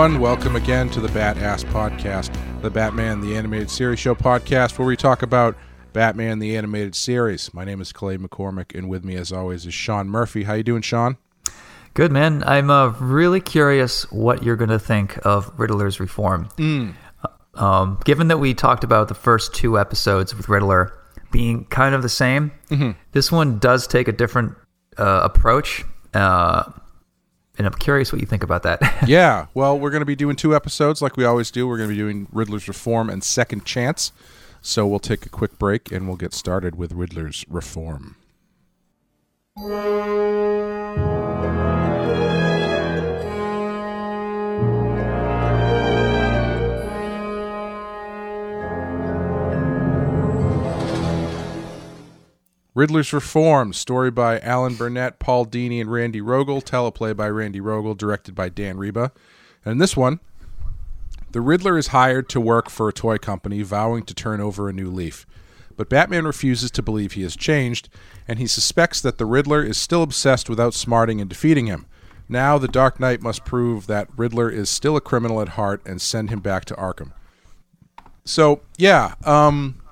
Everyone, welcome again to the Bat Ass Podcast, the Batman the Animated Series Show podcast, where we talk about Batman the Animated Series. My name is Clay McCormick, and with me, as always, is Sean Murphy. How you doing, Sean? Good man. I'm uh, really curious what you're going to think of Riddler's reform. Mm. Um, given that we talked about the first two episodes with Riddler being kind of the same, Mm-hmm. this one does take a different uh, approach. Uh, and I'm curious what you think about that. yeah, well, we're going to be doing two episodes like we always do. We're going to be doing Riddler's Reform and Second Chance. So we'll take a quick break and we'll get started with Riddler's Reform. Riddler's Reform, story by Alan Burnett, Paul Dini, and Randy Rogel, teleplay by Randy Rogel, directed by Dan Riba. And in this one, the Riddler is hired to work for a toy company, vowing to turn over a new leaf. But Batman refuses to believe he has changed, and he suspects that the Riddler is still obsessed with outsmarting and defeating him. Now, the Dark Knight must prove that Riddler is still a criminal at heart and send him back to Arkham. So, yeah, um,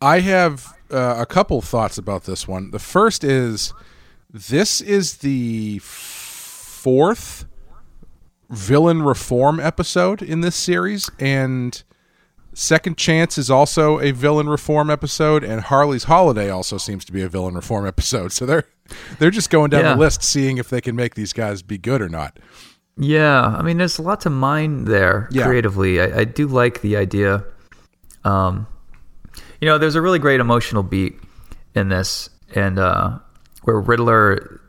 I have uh, a couple thoughts about this one. The first is this is the fourth villain reform episode in this series, and Second Chance is also a villain reform episode, and Harley's Holiday also seems to be a villain reform episode. So they're they're just going down Yeah. the list, seeing if they can make these guys be good or not. yeah, I mean, there's a lot to mine there Yeah. creatively. I, I do like the idea. Um, you know, there's a really great emotional beat in this, and uh, where Riddler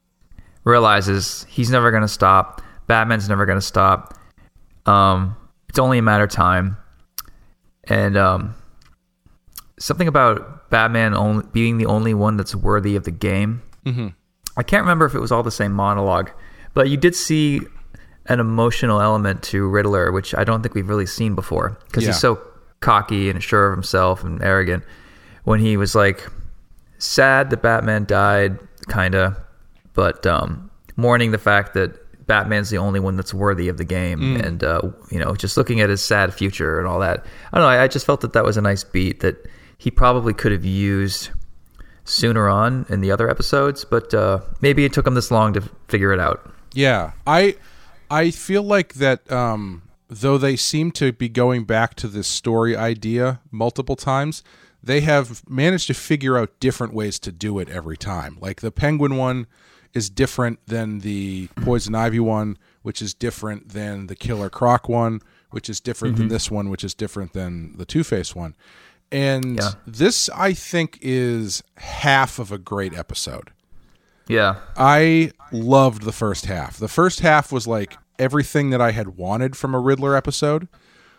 realizes he's never going to stop. Batman's never going to stop. Um, it's only a matter of time, and um, something about Batman only, being the only one that's worthy of the game. Mm-hmm. I can't remember if it was all the same monologue, but you did see an emotional element to Riddler, which I don't think we've really seen before because Yeah. he's so cocky and sure of himself and arrogant. When he was like sad that Batman died, kind of, but um, mourning the fact that Batman's the only one that's worthy of the game, and uh, you know, just looking at his sad future and all that. I don't know. I, I just felt that that was a nice beat that he probably could have used sooner on in the other episodes, but uh, maybe it took him this long to figure it out. Yeah, I I feel like that um, though they seem to be going back to this story idea multiple times, they have managed to figure out different ways to do it every time. Like the Penguin one is different than the Poison Ivy one, which is different than the Killer Croc one, which is different than mm-hmm. this one, which is different than the Two Face one. And Yeah. this, I think, is half of a great episode. Yeah, I loved the first half. The first half was like everything that I had wanted from a Riddler episode.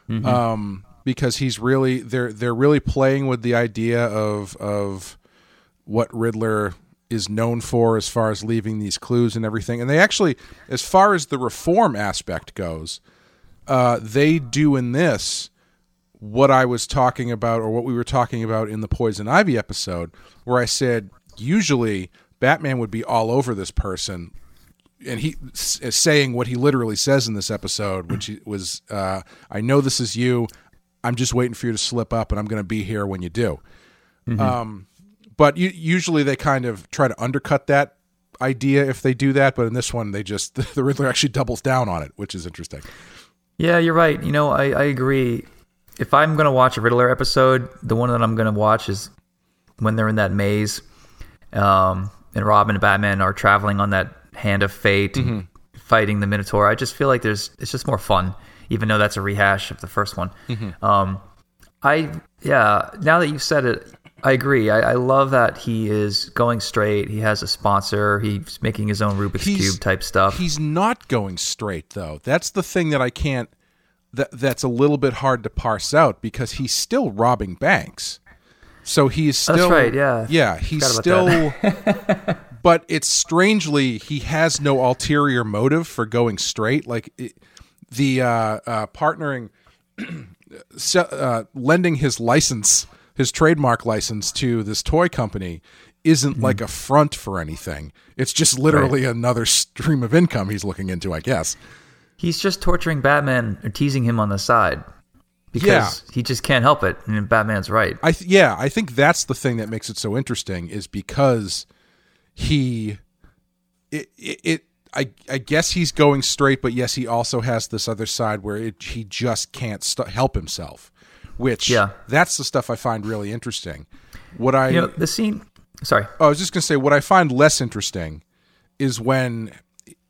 Um, because he's really they're they're really playing with the idea of of what Riddler is known for as far as leaving these clues and everything. And they actually, as far as the reform aspect goes, uh, they do in this what I was talking about or what we were talking about in the Poison Ivy episode, where I said usually Batman would be all over this person. And he s- is saying what he literally says in this episode, which was, uh, "I know this is you. I'm just waiting for you to slip up, and I'm going to be here when you do." Um, but u- usually they kind of try to undercut that idea if they do that. But in this one, they just the Riddler actually doubles down on it, which is interesting. yeah, you're right. You know, I, I agree. If I'm gonna watch a Riddler episode, the one that I'm gonna watch is when they're in that maze, um, and Robin and Batman are traveling on that hand of fate, and fighting the Minotaur. I just feel like there's it's just more fun, even though that's a rehash of the first one. Um, I yeah. Now that you've said it, I agree. I, I love that he is going straight. He has a sponsor. He's making his own Rubik's He's- cube type stuff. He's not going straight though. That's the thing that I can't. That that's a little bit hard to parse out because he's still robbing banks. So he's still That's right, yeah. yeah he's still. but it's strangely he has no ulterior motive for going straight. Like it, the uh, uh, partnering, uh, lending his license, his trademark license to this toy company isn't like a front for anything. It's just literally another stream of income he's looking into, I guess. he's just torturing Batman or teasing him on the side because Yeah. he just can't help it. And Batman's right. I th- yeah, I think that's the thing that makes it so interesting is because he it it, it I I guess he's going straight, but yes, he also has this other side where it, he just can't st- help himself. Which Yeah. that's the stuff I find really interesting. What I You know, the scene. Sorry. Oh, I was just gonna say what I find less interesting is when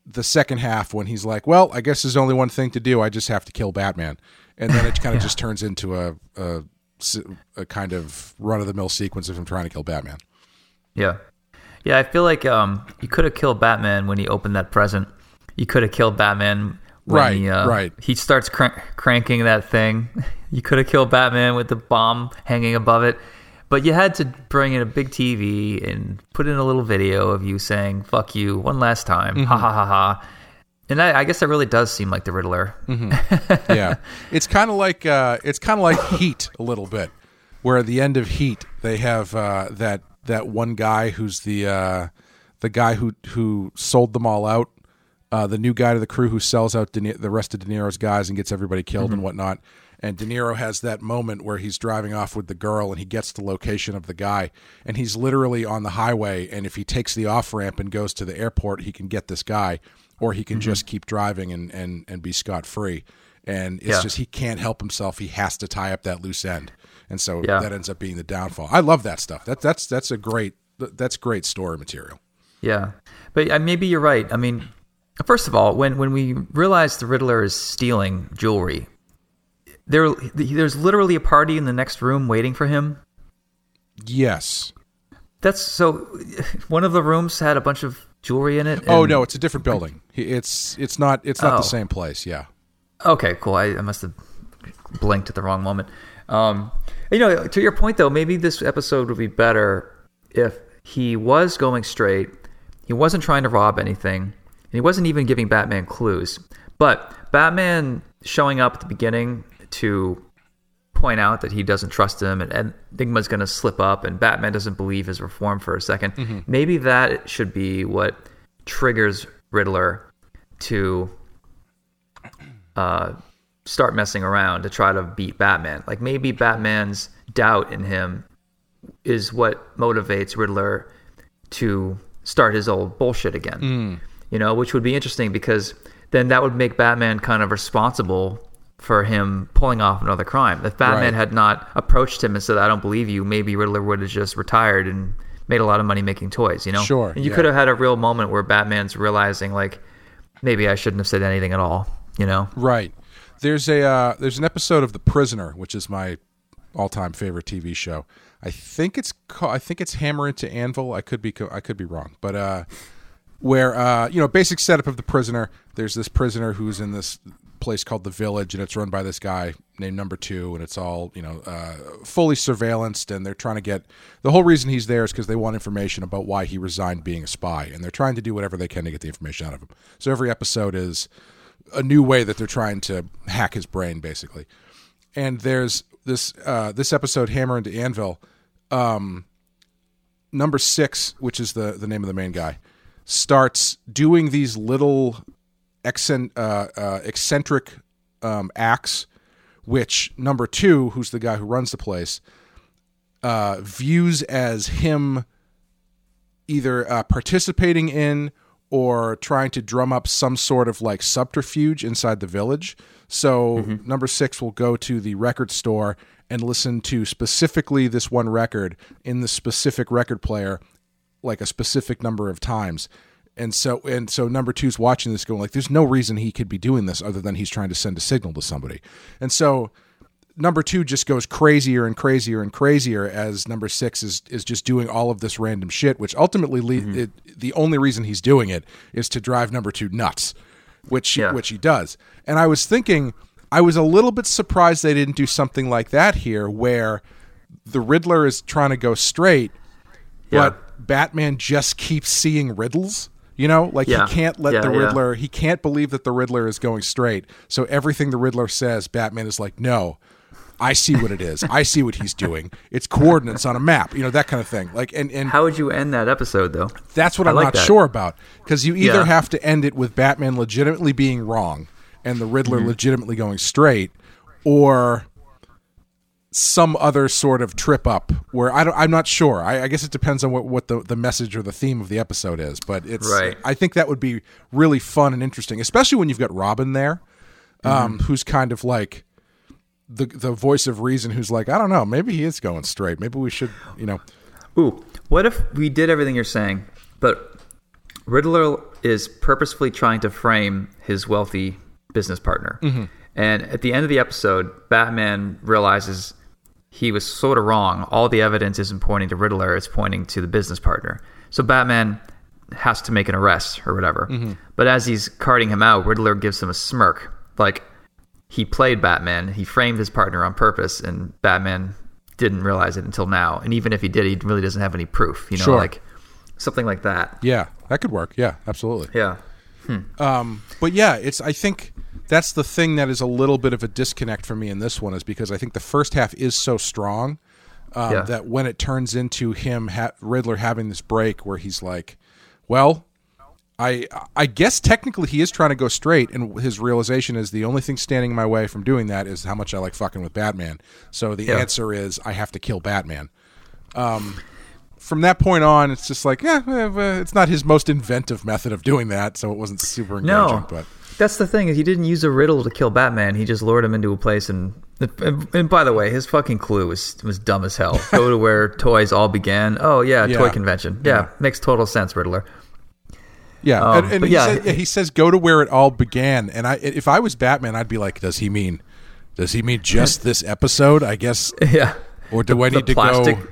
the second half when he's like, "Well, I guess there's only one thing to do. I just have to kill Batman," and then it kind of just turns into a a kind of run of the mill sequence of him trying to kill Batman. Yeah. Yeah, I feel like um, you could have killed Batman when he opened that present. You could have killed Batman when Right, he, uh, right. he starts crank- cranking that thing. You could have killed Batman with the bomb hanging above it. But you had to bring in a big TV and put in a little video of you saying "fuck you" one last time, Mm-hmm. ha ha ha ha. And I, I guess that really does seem like the Riddler. Mm-hmm. yeah, it's kind of like uh, it's kind of like Heat a little bit, where at the end of Heat they have uh, that that one guy who's the uh, the guy who who sold them all out, uh, the new guy to the crew who sells out De the rest of De Niro's guys and gets everybody killed and whatnot. And De Niro has that moment where he's driving off with the girl and he gets the location of the guy and he's literally on the highway and if he takes the off ramp and goes to the airport he can get this guy or he can just keep driving and and and be scot free and it's Yeah. just he can't help himself. He has to tie up that loose end and so Yeah. that ends up being the downfall i love that stuff that that's that's a great that's great story material Yeah, but maybe you're right. I mean, first of all, when when we realize the Riddler is stealing jewelry, there there's literally a party in the next room waiting for him. yes That's so. One of the rooms had a bunch of jewelry in it. oh no it's a different building it's it's not it's not Oh. the same place yeah Okay, cool. I, I must have blinked at the wrong moment. Um, you know, to your point though, maybe this episode would be better if he was going straight. He wasn't trying to rob anything, and he wasn't even giving Batman clues. But Batman showing up at the beginning to point out that he doesn't trust him, and, and Enigma's going to slip up, and Batman doesn't believe his reform for a 2nd Maybe that should be what triggers Riddler to uh, start messing around to try to beat Batman. Like maybe Batman's doubt in him is what motivates Riddler to start his old bullshit again. Hmm. You know, which would be interesting because then that would make Batman kind of responsible for him pulling off another crime. If Batman Right. had not approached him and said, "I don't believe you," maybe Riddler would have just retired and made a lot of money making toys. You know, Sure, And you yeah. could have had a real moment where Batman's realizing, like, maybe I shouldn't have said anything at all. You know, Right. There's a uh, there's an episode of The Prisoner, which is my all time favorite TV show. I think it's called, I think it's Hammer into Anvil. I could be I could be wrong, but uh, where uh, you know basic setup of the prisoner. There's this prisoner who's in this place called the Village, and it's run by this guy named Number Two, and it's all you know uh, fully surveillanced, and they're trying to get the whole reason he's there is because they want information about why he resigned being a spy, and they're trying to do whatever they can to get the information out of him. So every episode is a new way that they're trying to hack his brain, basically. And there's this uh, this episode, Hammer into Anvil. Um, number six, which is the the name of the main guy, starts doing these little accent, uh, uh, eccentric um, acts, which number two, who's the guy who runs the place, uh, views as him either uh, participating in or trying to drum up some sort of like subterfuge inside the village. So mm-hmm. number six will go to the record store and listen to specifically this one record in the specific record player, like a specific number of times. And so and so number two's watching this going like there's no reason he could be doing this other than he's trying to send a signal to somebody. And so number two just goes crazier and crazier and crazier as number six is is just doing all of this random shit, which ultimately le- mm-hmm. it, the only reason he's doing it is to drive number two nuts, which Yeah. which he does. And I was thinking, I was a little bit surprised they didn't do something like that here, where the Riddler is trying to go straight, Yeah. but Batman just keeps seeing riddles. You know, like Yeah. he can't let Yeah, the yeah. Riddler. He can't believe that the Riddler is going straight. So everything the Riddler says, Batman is like, no. I see what it is. I see what he's doing. It's coordinates on a map, you know that kind of thing. Like, and and how would you end that episode though? that's what I I'm like not that. sure about because you either Yeah. have to end it with Batman legitimately being wrong and the Riddler legitimately going straight, or some other sort of trip up where I don't, I'm not sure. I, I guess it depends on what, what the, the message or the theme of the episode is, but it's Right. I think that would be really fun and interesting, especially when you've got Robin there, um, who's kind of like the the voice of reason, who's like, I don't know, maybe he is going straight. Maybe we should, you know, Ooh, what if we did everything you're saying, but Riddler is purposefully trying to frame his wealthy business partner. Mm-hmm. And at the end of the episode, Batman realizes he was sort of wrong. All the evidence isn't pointing to Riddler, it's pointing to the business partner. So Batman has to make an arrest or whatever. Mm-hmm. But as he's carting him out, Riddler gives him a smirk. Like he played Batman, he framed his partner on purpose, and Batman didn't realize it until now. And even if he did, he really doesn't have any proof. You know, Sure. like something like that. yeah, that could work. Yeah, absolutely. Yeah. Um, but yeah, it's I think that's the thing that is a little bit of a disconnect for me in this one is because I think the first half is so strong um, Yeah. that when it turns into him ha- Riddler having this break where he's like, well. I I guess technically he is trying to go straight, and his realization is the only thing standing in my way from doing that is how much I like fucking with Batman. So the Yeah. answer is I have to kill Batman. Um, from that point on, it's just like, yeah, it's not his most inventive method of doing that, so it wasn't super engaging. No, but that's the thing is he didn't use a riddle to kill Batman. He just lured him into a place and. And, and by the way, his fucking clue was was dumb as hell. Go to where toys all began. Oh yeah, Yeah. toy convention. Yeah, Yeah. makes total sense, Riddler. Yeah, Um, and, and he, yeah. says, yeah, he says go to where it all began, and I if I was Batman, I'd be like, does he mean, does he mean just this episode? I guess, Yeah, or do I need to plastic- go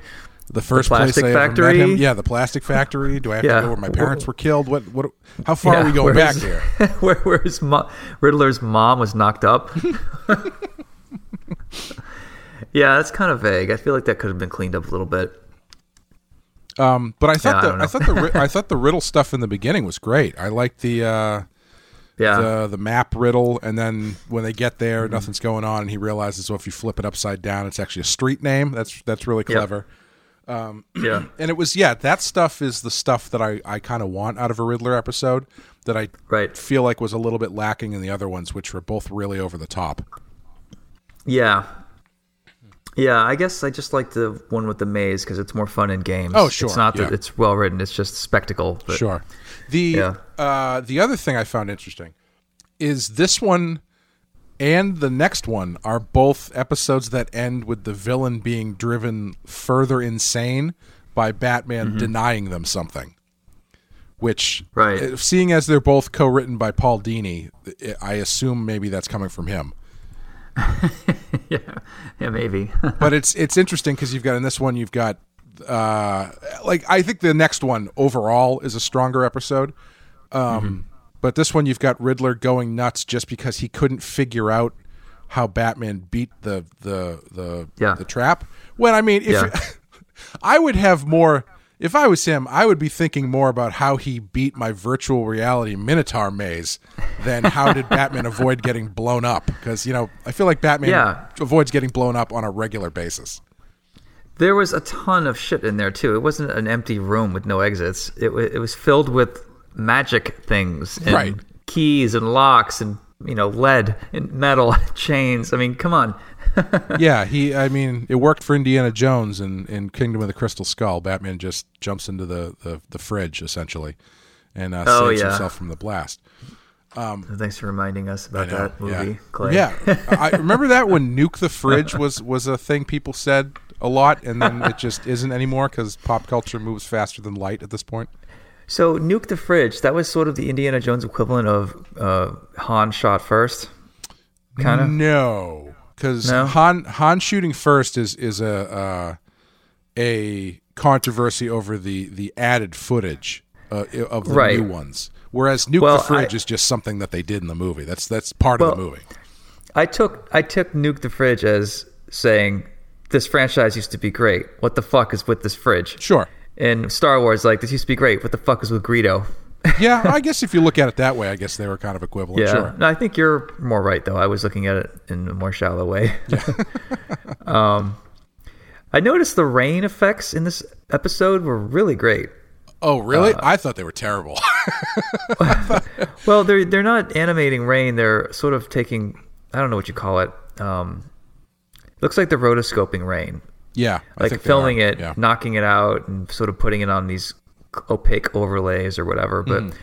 the first place plastic I ever met factory? him? Yeah, the plastic factory. Do I have Yeah. to go where my parents were killed? What? What? How far Yeah, are we going back here? where where his mo- Riddler's mom was knocked up. yeah, that's kind of vague. I feel like that could have been cleaned up a little bit. Um, but I thought Yeah, the don't I, thought the I thought the riddle stuff in the beginning was great. I liked the. Uh, Yeah, the the map riddle, and then when they get Mm-hmm. there, nothing's going on, and he realizes, well, if you flip it upside down, it's actually a street name. That's that's really Yep. clever. yeah, And it was yeah, that stuff is the stuff that I I kind of want out of a Riddler episode that I right. feel like was a little bit lacking in the other ones, which were both really over the top. Yeah. Yeah, I guess I just like the one with the maze because it's more fun in games. Oh, sure, It's not that it's well written; it's just spectacle. But Sure. The Yeah. uh, the other thing I found interesting is this one and the next one are both episodes that end with the villain being driven further insane by Batman Mm-hmm. denying them something. Which, Right. uh, seeing as they're both co-written by Paul Dini, I assume maybe that's coming from him. yeah, yeah, maybe. but it's it's interesting because you've got in this one you've got uh like I think the next one overall is a stronger episode. Um but this one you've got Riddler going nuts just because he couldn't figure out how Batman beat the the the Yeah. the trap. When I mean if Yeah. I would have more if I was him, I would be thinking more about how he beat my virtual reality Minotaur maze than how did Batman avoid getting blown up because you know, I feel like Batman Yeah. avoids getting blown up on a regular basis. There was a ton of shit in there too. It wasn't an empty room with no exits. It wa it was filled with magic things and Right. keys and locks and you know lead and metal chains. I mean, come on. yeah, he. I mean, it worked for Indiana Jones in, in Kingdom of the Crystal Skull. Batman just jumps into the, the, the fridge essentially, and uh, Oh, saves yeah. himself from the blast. Um, Thanks for reminding us about know, that movie, yeah. Clay. Yeah, I remember that when nuke the fridge was was a thing people said a lot, and then it just isn't anymore because pop culture moves faster than light at this point. So nuke the fridge. That was sort of the Indiana Jones equivalent of uh, Han shot first, kind of. No, because No? Han Han shooting first is is a uh, a controversy over the the added footage uh, of the Right. new ones. Whereas nuke Well, the fridge I- is just something that they did in the movie. That's that's part Well, of the movie. I took I took nuke the fridge as saying this franchise used to be great. What the fuck is with this fridge? Sure. And Star Wars like this used to be great. What the fuck is with Greedo? Yeah, I guess if you look at it that way, I guess they were kind of equivalent. Yeah, Sure. no, I think you're more right though. I was looking at it in a more shallow way. um, I noticed the rain effects in this episode were really great. Oh, really? I thought they were terrible. Well, they're they're not animating rain. They're sort of taking I don't know what you call it. Um, looks like they're rotoscoping rain, yeah, I like filming it, Yeah. knocking it out, and sort of putting it on these opaque overlays or whatever. But Mm-hmm.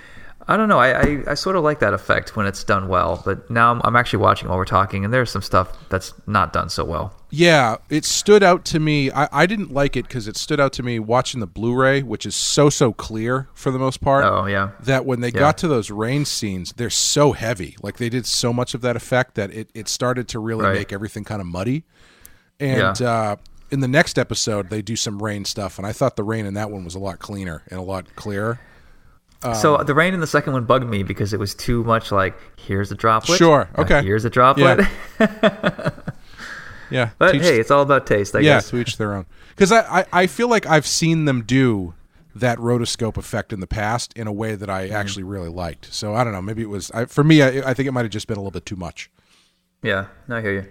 I don't know. I, I, I sort of like that effect when it's done well. But now I'm, I'm actually watching while we're talking, and there's some stuff that's not done so well. Yeah, it stood out to me. I, I didn't like it because it stood out to me watching the Blu-ray, which is so so clear for the most part. Oh yeah, That when they got to those rain scenes, they're so heavy. Like they did so much of that effect that it, it started to really Right. make everything kind of muddy. And Yeah. uh, in the next episode, they do some rain stuff, and I thought the rain in that one was a lot cleaner and a lot clearer. so Um, the rain in the second one bugged me because it was too much like here's a droplet. Sure, uh, okay. here's a droplet. Yeah, but teach- hey, it's all about taste, I yeah, guess. to each their own. Because I, I, I feel like I've seen them do that rotoscope effect in the past in a way that Mm-hmm. I actually really liked. So I don't know. Maybe it was I, for me. I, I think it might have just been a little bit too much. Yeah, no, I hear you.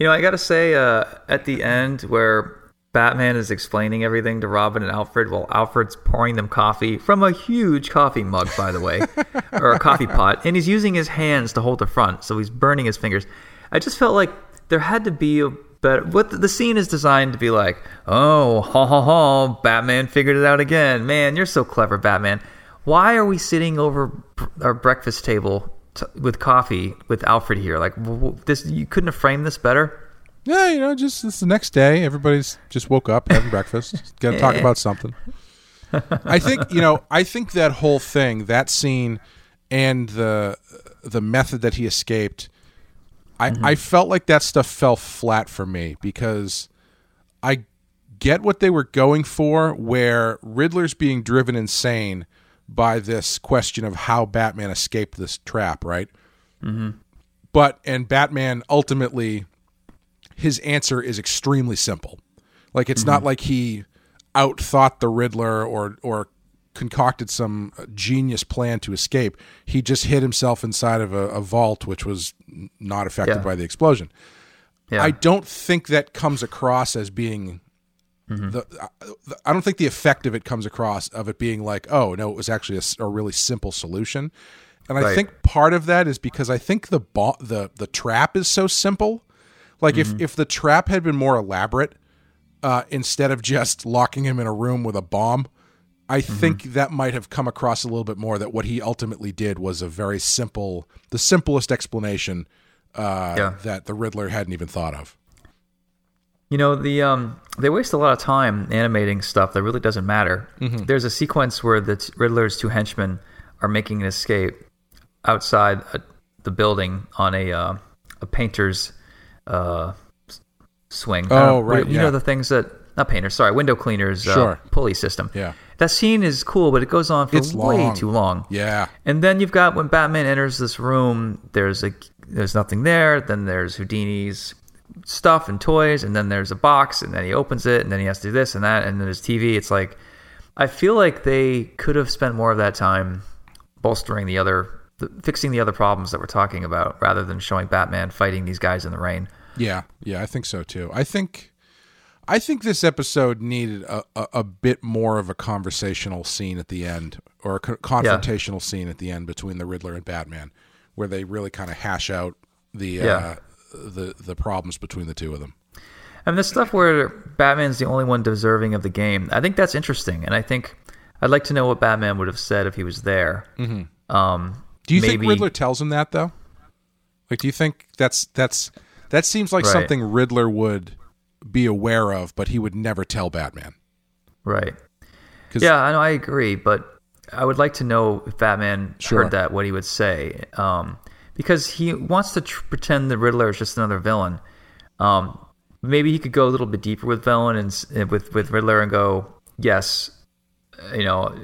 You know, I gotta say, uh, at the end where Batman is explaining everything to Robin and Alfred while Alfred's pouring them coffee from a huge coffee mug, by the way, or a coffee pot, and he's using his hands to hold the front, so he's burning his fingers. I just felt like there had to be a better. What the, the scene is designed to be like, oh, ha ha ha, Batman figured it out again. Man, you're so clever, Batman. Why are we sitting over our breakfast table t- with coffee with Alfred here? Like w- w- this, you couldn't have framed this better. Yeah, you know, just it's the next day. Everybody's just woke up having breakfast. Got to talk about something. I think you know. I think that whole thing, that scene, and the the method that he escaped. I, mm-hmm. I felt like that stuff fell flat for me because I get what they were going for, where Riddler's being driven insane by this question of how Batman escaped this trap, right? Mm-hmm. But and Batman ultimately his answer is extremely simple. Like it's not like he outthought the Riddler or or concocted some genius plan to escape. He just hid himself inside of a, a vault, which was not affected Yeah. by the explosion. Yeah, I don't think that comes across as being the, the. I don't think the effect of it comes across of it being like, oh no, it was actually a really simple solution. And I think part of that is because I think the bo- the the trap is so simple. Like if if the trap had been more elaborate, uh, instead of just locking him in a room with a bomb, I think that might have come across a little bit more. That what he ultimately did was a very simple, the simplest explanation uh, Yeah. that the Riddler hadn't even thought of. You know, the um, they waste a lot of time animating stuff that really doesn't matter. There's a sequence where the t- Riddler's two henchmen are making an escape outside a, the building on a uh, a painter's uh, swing. Oh, right, You yeah. know the things that not painters, sorry, window cleaners uh, Sure. pulley system. Yeah. that scene is cool, but it goes on for It's way long. too long. Yeah, And then you've got when Batman enters this room, there's a there's nothing there. Then there's Houdini's stuff and toys, and then there's a box, and then he opens it, and then he has to do this and that, and then there's TV. It's like I feel like they could have spent more of that time bolstering the other, the, fixing the other problems that we're talking about, rather than showing Batman fighting these guys in the rain. yeah, yeah. I think so too. I think, I think this episode needed a, a, a bit more of a conversational scene at the end, or a co- confrontational scene at the end between the Riddler and Batman, where they really kind of hash out the uh, Yeah. The the problems between the two of them. And the stuff where Batman's the only one deserving of the game, I think that's interesting, and I think I'd like to know what Batman would have said if he was there. Mm-hmm. Um, Do you maybe, think Riddler tells him that though? Like, do you think that's that's that seems like Right. something Riddler would be aware of, but he would never tell Batman? Right. Yeah, I know. I agree, but I would like to know if Batman Sure. heard that, what he would say, um, because he wants to tr- pretend the Riddler is just another villain. Um, maybe he could go a little bit deeper with villain and uh, with with Riddler and go, yes, you know,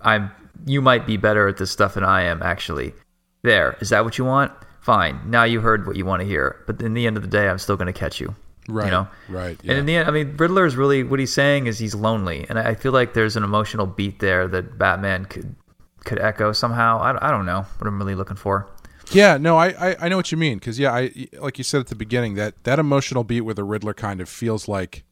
I'm. You might be better at this stuff than I am. Actually, there is that what you want? Fine. Now you heard what you want to hear, but in the end of the day, I'm still going to catch you. Right. You know. Right. And in the end, I mean, Riddler is really what he's saying is he's lonely, and I feel like there's an emotional beat there that Batman could could echo somehow. I, I don't know what I'm really looking for. Yeah, no, I, I, I know what you mean because yeah, I like you said at the beginning that that emotional beat with the Riddler kind of feels like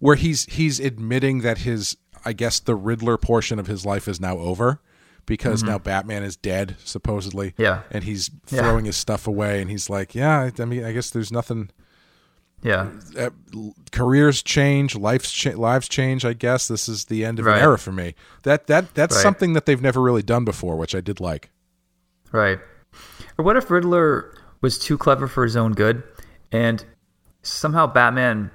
where he's he's admitting that his I guess the Riddler portion of his life is now over because now Batman is dead supposedly. Mm-hmm. Yeah. and he's Yeah. throwing his stuff away, and he's like, yeah, I mean, I guess there's nothing. Yeah. Uh, careers change, lives cha- lives change. I guess this is the end of Right. an era for me. That that that's Right. something that they've never really done before, which I did like. Right. Or what if Riddler was too clever for his own good and somehow Batman.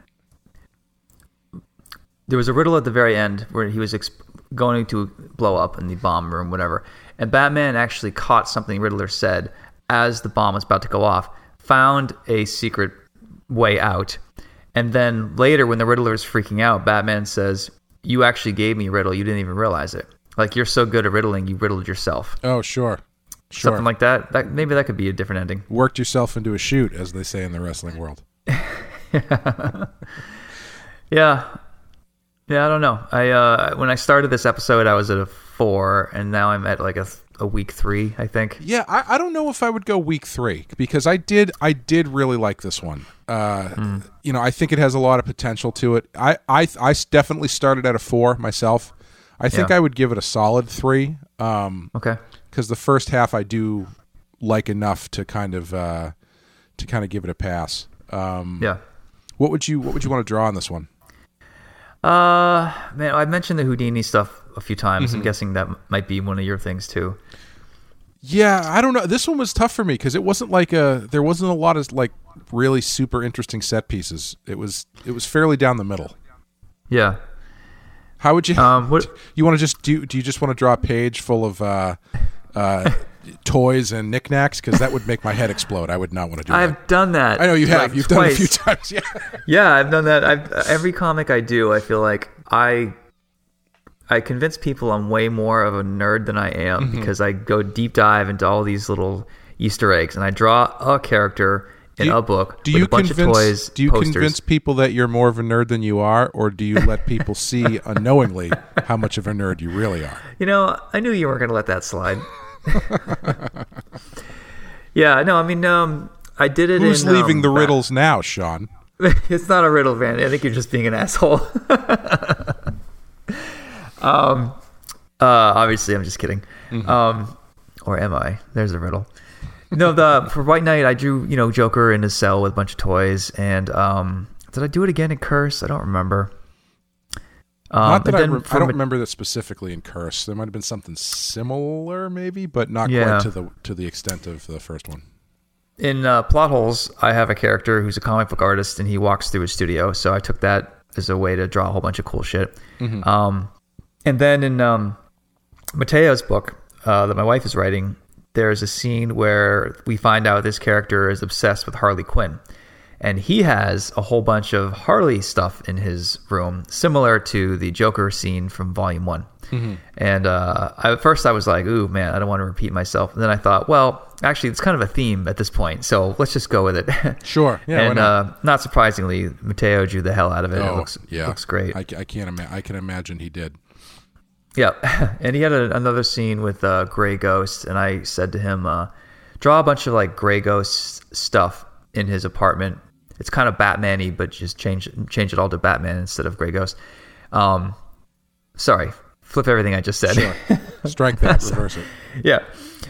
There was a riddle at the very end where he was ex- going to blow up in the bomb room, whatever. And Batman actually caught something Riddler said as the bomb was about to go off, found a secret way out. And then later, when the Riddler is freaking out, Batman says, You actually gave me a riddle. You didn't even realize it. Like, you're so good at riddling, you riddled yourself Oh, sure, sure. something like that. That maybe that could be a different ending. Worked yourself into a shoot, as they say in the wrestling world. Yeah, yeah. I don't know. I uh, when I started this episode, I was at a four, and now I'm at like a, a weak three. I think. Yeah, I, I don't know if I would go weak three because I did I did really like this one. Uh, You know, I think it has a lot of potential to it. I I I definitely started at a four myself. I think Yeah. I would give it a solid three. Um, Okay. Because the first half I do like enough to kind of uh, to kind of give it a pass. Um, Yeah. what would you What would you want to draw on this one? Uh, man, I mentioned the Houdini stuff a few times. Mm-hmm. I'm guessing that might be one of your things too. Yeah, I don't know. This one was tough for me because it wasn't like a there wasn't a lot of like really super interesting set pieces. It was it was fairly down the middle. Yeah. How would you? Um, what- you want to just do? Do you just want to draw a page full of uh, uh, toys and knickknacks? Because that would make my head explode. I would not want to do that. I've done that. I know you have. like, You've done it a few times. Yeah. Yeah, I've done that. I've every comic I do, I feel like I I convince people I'm way more of a nerd than I am Mm-hmm. because I go deep dive into all these little Easter eggs and I draw a character in you- a book Do with you a bunch convince? of toys, do you posters. convince people that you're more of a nerd than you are, or do you let people see unknowingly how much of a nerd you really are? You know, I knew you weren't going to let that slide. yeah, no, I mean, um, I did it. Who's in, leaving um, the riddles now, Sean? it's not a riddle, man. I think you're just being an asshole. um, uh, obviously, I'm just kidding. Um, or am I? There's a riddle. No, the for White Knight, I drew you know Joker in his cell with a bunch of toys, and um, did I do it again in Curse? I don't remember. Um, not that I, re- I don't Ma- remember that specifically in Curse. There might have been something similar, maybe, but not Yeah. quite to the to the extent of the first one. in uh, plot holes, I have a character who's a comic book artist, and he walks through his studio. So I took that as a way to draw a whole bunch of cool shit. Um, and then in um, Matteo's book uh, that my wife is writing, there's a scene where we find out this character is obsessed with Harley Quinn. And he has a whole bunch of Harley stuff in his room, similar to the Joker scene from Volume One. And uh, I, at first, I was like, "Ooh, man, I don't want to repeat myself." And then I thought, "Well, actually, it's kind of a theme at this point, so let's just go with it." Sure. Yeah. and not? uh, not surprisingly, Matteo drew the hell out of it. it oh, looks yeah. looks great. I, I can't. Ima- I can imagine he did. Yeah, and he had a, another scene with uh, Gray Ghost, and I said to him, uh, "Draw a bunch of like Gray Ghost stuff in his apartment. It's kind of Batman-y, but just change change it all to Batman instead of Gray Ghost." Um, sorry, flip everything I just said. Sure. Strike that. reverse it. yeah,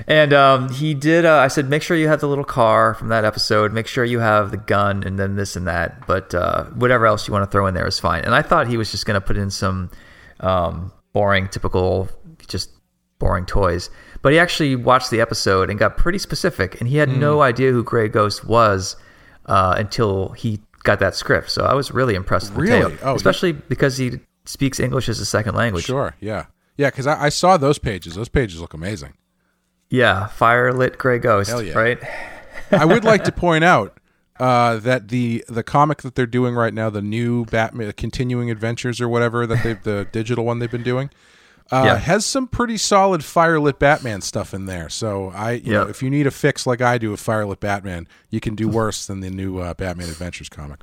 and um, he did. Uh, I said, make sure you have the little car from that episode. Make sure you have the gun, and then this and that. But uh, whatever else you want to throw in there is fine. And I thought he was just going to put in some um, boring, typical, just boring toys. But he actually watched the episode and got pretty specific, and he had no idea who Gray Ghost was uh, until he got that script. So I was really impressed with Really? Matteo, Oh, he- especially because he speaks English as a second language. Sure. Yeah. Yeah. Because I, I saw those pages. Those pages look amazing. Yeah, fire lit Gray Ghost, Hell yeah. right? I would like to point out uh, that the the comic that they're doing right now, the new Batman continuing adventures or whatever that they've the digital one they've been doing, uh, Yeah. has some pretty solid firelit Batman stuff in there. So I, you know, Yeah. if you need a fix like I do with firelit Batman, you can do worse than the new uh, Batman Adventures comic.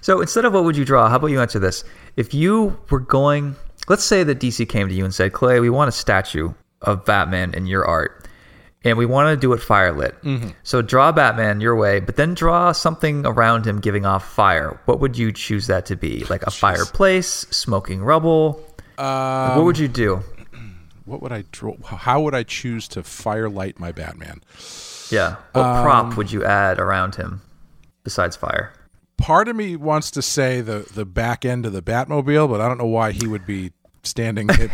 So instead of what would you draw, how about you answer this? If you were going, let's say that DC came to you and said, Clay, we want a statue of Batman in your art, and we want to do it firelit. Mm-hmm. So draw Batman your way, but then draw something around him giving off fire. What would you choose that to be? Like a fireplace, smoking rubble, Um, what would you do? what would I draw? How would I choose to firelight my Batman? Yeah. What Um, prop would you add around him besides fire? Part of me wants to say the the back end of the Batmobile, but I don't know why he would be standing it,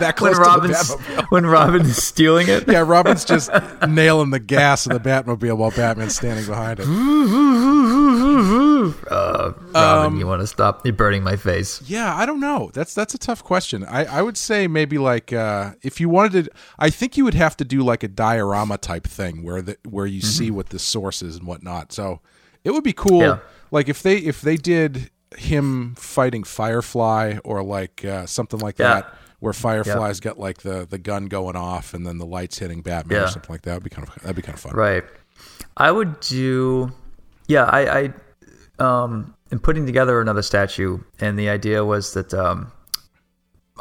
that close When to the Batmobile. when Robin's stealing it. Yeah, Robin's just nailing the gas of the Batmobile while Batman's standing behind it. Uh, Robin, you want to stop? You're burning my face. Yeah, I don't know. That's that's a tough question. I, I would say maybe like uh, if you wanted to, I think you would have to do like a diorama type thing where the where you see what the source is and whatnot. So it would be cool. Yeah. Like if they if they did him fighting Firefly or like uh, something like Yeah. that, where Firefly's got like the the gun going off and then the lights hitting Batman or something like that. Would be kind of that'd be kind of fun. Right. I would do. Yeah, I, I um, am putting together another statue, and the idea was that um,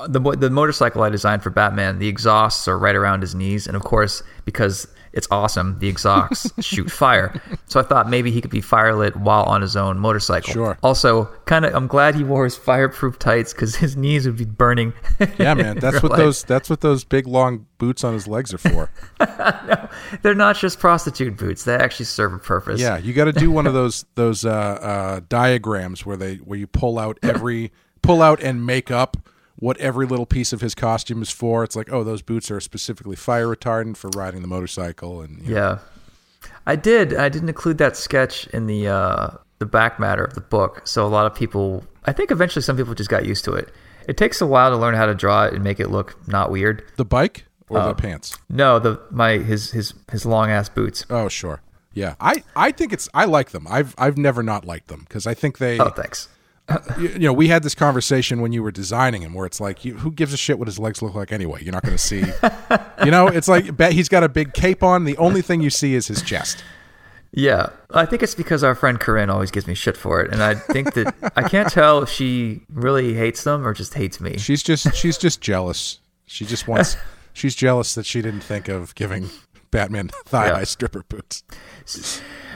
the the motorcycle I designed for Batman, the exhausts are right around his knees, and of course, because it's awesome, the exhausts shoot fire. So I thought maybe he could be firelit while on his own motorcycle. Sure. Also, kind of, I'm glad he wore his fireproof tights because his knees would be burning. Yeah, man. That's what life. those that's what those big long boots on his legs are for. no, They're not just prostitute boots; they actually serve a purpose. Yeah, you got to do one of those those uh, uh, diagrams where they where you pull out every pull out and make up what every little piece of his costume is for. It's like, oh, those boots are specifically fire retardant for riding the motorcycle, and you know, Yeah, I did. I didn't include that sketch in the uh, the back matter of the book, so a lot of people. I think eventually some people just got used to it. It takes a while to learn how to draw it and make it look not weird. the bike or the pants. No, the my his his his long ass boots. Oh, sure. Yeah, I, I think it's I like them. I've I've never not liked them because I think they Oh, thanks. You, you know we had this conversation when you were designing him where it's like you, who gives a shit what his legs look like anyway? You're not going to see you know it's like bet he's got a big cape on. The only thing you see is his chest. Yeah, I think it's because our friend Corinne always gives me shit for it, and I think that I can't tell if she really hates them or just hates me. she's just she's just jealous. She just wants she's jealous that she didn't think of giving batman thigh high Yeah. stripper boots.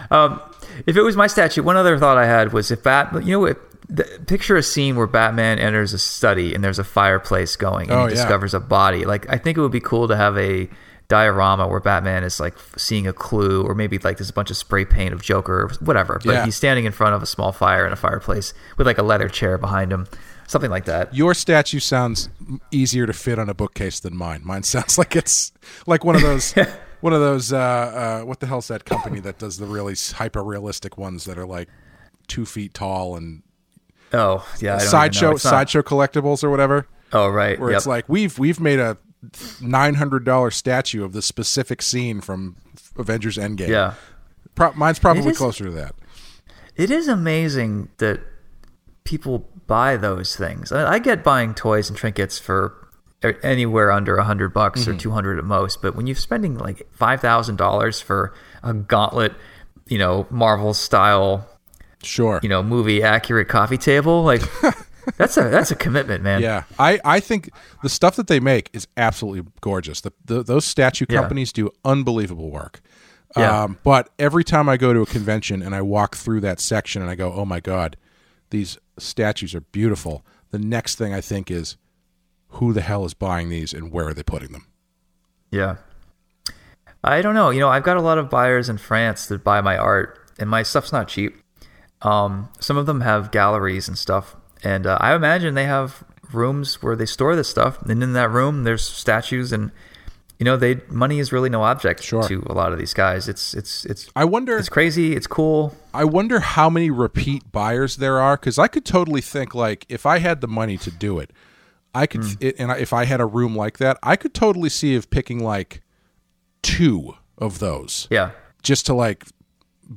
Um, if it was my statue, one other thought I had was if Bat, you know, the, picture a scene where Batman enters a study and there's a fireplace going and Oh, he yeah. discovers a body. Like, I think it would be cool to have a diorama where Batman is like seeing a clue, or maybe like there's a bunch of spray paint of Joker, or whatever. But Yeah. he's standing in front of a small fire in a fireplace with like a leather chair behind him, something like that. your statue sounds easier to fit on a bookcase than mine mine sounds like it's like one of those one of those uh, uh, what the hell's that company that does the really hyper realistic ones that are like two feet tall and Oh, yeah. I don't even know. sideshow not- sideshow collectibles or whatever Oh, right. where Yep. it's like we've we've made a nine hundred dollar statue of the specific scene from Avengers Endgame. yeah. Pro- mine's probably is- closer to that. It is amazing that people buy those things. I, I get buying toys and trinkets for anywhere under a hundred bucks Mm-hmm. or two hundred at most, but when you're spending like five thousand dollars for a gauntlet, you know, Marvel style, Sure. you know, movie accurate coffee table, like that's a that's a commitment, man. yeah, I, I think the stuff that they make is absolutely gorgeous. The, the those statue Yeah. companies do unbelievable work. Yeah. Um, but every time I go to a convention and I walk through that section and I go, "Oh my god, these statues are beautiful." The next thing I think is, who the hell is buying these and where are they putting them? Yeah. I don't know. You know, I've got a lot of buyers in France that buy my art, and my stuff's not cheap. Um, some of them have galleries and stuff, and uh, I imagine they have rooms where they store this stuff. And in that room, there's statues, and you know, they money is really no object Sure. to a lot of these guys. It's it's it's I wonder. it's crazy. It's cool. I wonder how many repeat buyers there are because I could totally think like if I had the money to do it, I could, Hmm. it, and I- if I had a room like that, I could totally see of picking like two of those Yeah. just to like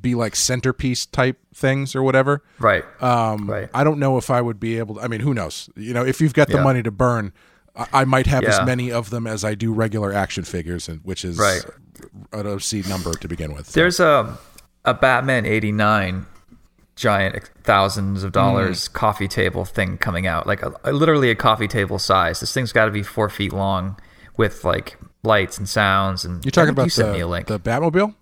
be like centerpiece type things or whatever. Right. Um, Right. I don't know if I would be able to. I mean, who knows? You know, if you've got the Yeah. money to burn, I, I might have Yeah. as many of them as I do regular action figures, and which is Right. an OC number to begin with. There's a a Batman '89 giant thousands of dollars coffee table thing coming out, like a, a- literally a coffee table size. This thing's got to be four feet long, with like lights and sounds. And You're talking about you sent the, me a link. the Batmobile.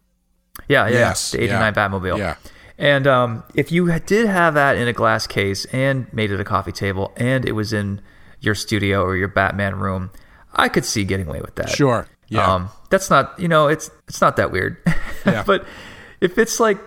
Yeah, yeah, Yes, the '89 yeah, Batmobile. yeah. And um, if you did have that in a glass case and made it a coffee table, and it was in your studio or your Batman room, I could see getting away with that. Sure. Yeah. Um, that's not you know it's it's not that weird. Yeah. but if it's like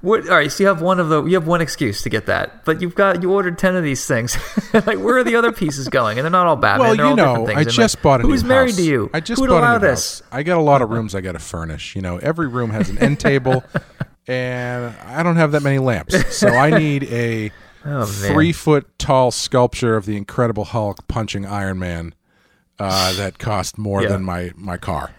what, all right, so you have one of the you have one excuse to get that, but you've got you ordered ten of these things. like where are the other pieces going? And they're not all bad. well, you all know. I And, just like, bought a Who's new married house. to you? I just Who'd bought allow this? house. I got a lot of rooms I got to furnish. You know, every room has an end table, and I don't have that many lamps, so I need a Oh, three foot tall sculpture of the Incredible Hulk punching Iron Man uh, that cost more Yeah. than my my car.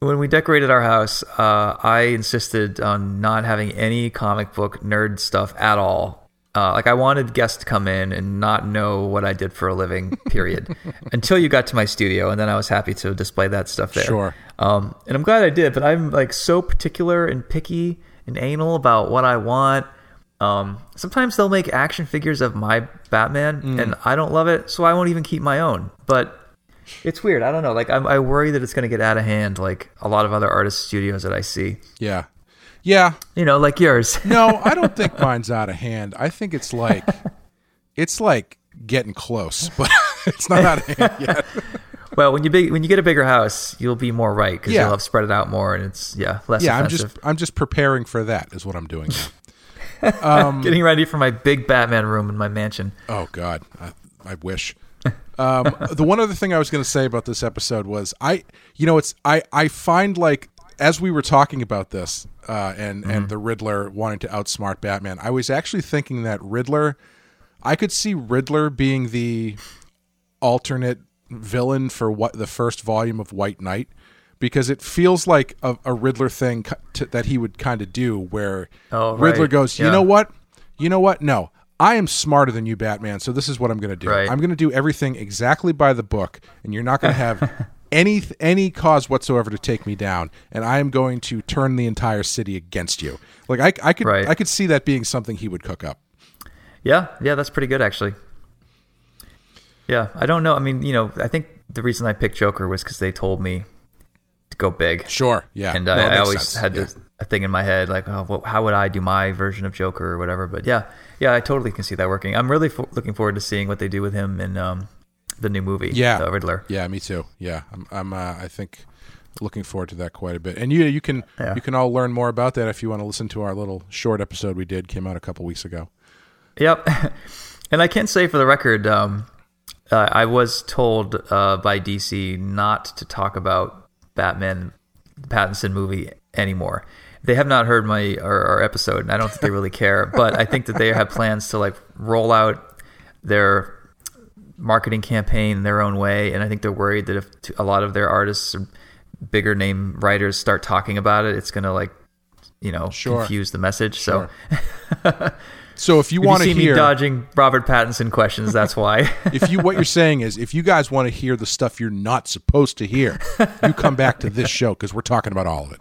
When we decorated our house, uh, I insisted on not having any comic book nerd stuff at all. Uh, like I wanted guests to come in and not know what I did for a living. Period. Until you got to my studio, and then I was happy to display that stuff there. Sure. Um, and I'm glad I did, but I'm like so particular and picky and anal about what I want. Um, sometimes they'll make action figures of my Batman, Mm. and I don't love it, so I won't even keep my own. But it's weird. I don't know. Like I'm, I worry that it's going to get out of hand, like a lot of other artist studios that I see. Yeah, yeah. You know, like yours. No, I don't think mine's out of hand. I think it's like it's like getting close, but it's not out of hand yet. well, when you big, when you get a bigger house, you'll be more right because Yeah. you'll have spread it out more, and it's yeah less Yeah, I'm just I'm just preparing for that. Is what I'm doing now. Um, getting ready for my big Batman room in my mansion. Oh God, I, I wish. Um, the one other thing I was going to say about this episode was I, you know, it's I I find like as we were talking about this uh, and and the Riddler wanting to outsmart Batman, I was actually thinking that Riddler, I could see Riddler being the alternate villain for what the first volume of White Knight. Because it feels like a, a Riddler thing to, that he would kind of do, where Oh, Riddler right. goes, you Yeah. know what, you know what, no, I am smarter than you, Batman. So this is what I'm going to do. Right. I'm going to do everything exactly by the book, and you're not going to have any any cause whatsoever to take me down. And I am going to turn the entire city against you. Like I, I could, Right. I could see that being something he would cook up. Yeah, yeah, that's pretty good actually. Yeah, I don't know. I mean, you know, I think the reason I picked Joker was because they told me to go big, Sure, yeah. and No, I, I always sense. had Yeah. a thing in my head like, oh, well, how would I do my version of Joker or whatever? But yeah, yeah, I totally can see that working. I'm really fo- looking forward to seeing what they do with him in um, the new movie, Yeah, the Riddler. Yeah, me too. Yeah, I'm. I'm uh, I think looking forward to that quite a bit. And you, you can, Yeah. you can all learn more about that if you want to listen to our little short episode we did. Came out a couple weeks ago. Yep. and I can say for the record, um, uh, I was told uh, by DC not to talk about Batman, the Pattinson movie anymore. They have not heard my our, our episode, and I don't think they really care. But I think that they have plans to like roll out their marketing campaign their own way, and I think they're worried that if a lot of their artists or bigger name writers start talking about it, it's gonna like you know Sure. confuse the message. Sure. So So if you if want you to see hear, me dodging Robert Pattinson questions, that's why. if you what you're saying is, if you guys want to hear the stuff you're not supposed to hear, you come back to this show because we're talking about all of it.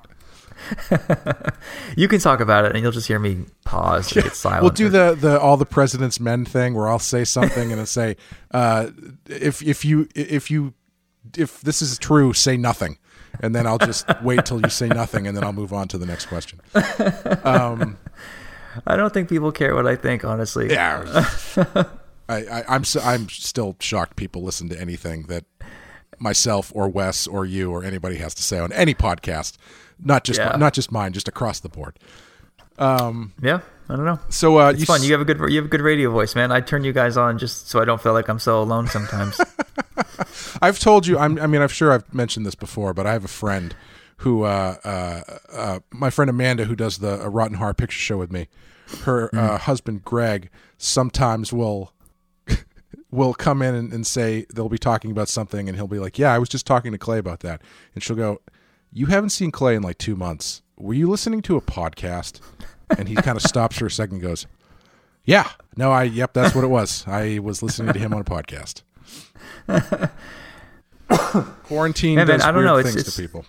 you can talk about it, and you'll just hear me pause and get silent. We'll do the the all the president's men thing where I'll say something and I'll say, uh, if if you if you if this is true, say nothing, and then I'll just wait till you say nothing, and then I'll move on to the next question. I don't think people care what I think, honestly. Yeah, I, I I'm so, I'm still shocked people listen to anything that myself or Wes or you or anybody has to say on any podcast, not just Yeah. not just mine, just across the board. Yeah, I don't know. So uh, It's fun. You have a good you have a good radio voice, man. I turn you guys on just so I don't feel like I'm so alone sometimes. I've told you. I'm, I mean, I'm sure I've mentioned this before, but I have a friend who, uh, uh, uh, my friend Amanda, who does the uh, Rotten Horror Picture Show with me. Her uh, husband Greg sometimes will will come in and, and say they'll be talking about something, and he'll be like, "Yeah, I was just talking to Clay about that," and she'll go, "You haven't seen Clay in like two months. Were you listening to a podcast?" And he kind of stops for a second, and goes, "Yeah, no, I, yep, that's what it was. I was listening to him on a podcast." Quarantine man, does I don't weird know, it's- things it's- to people.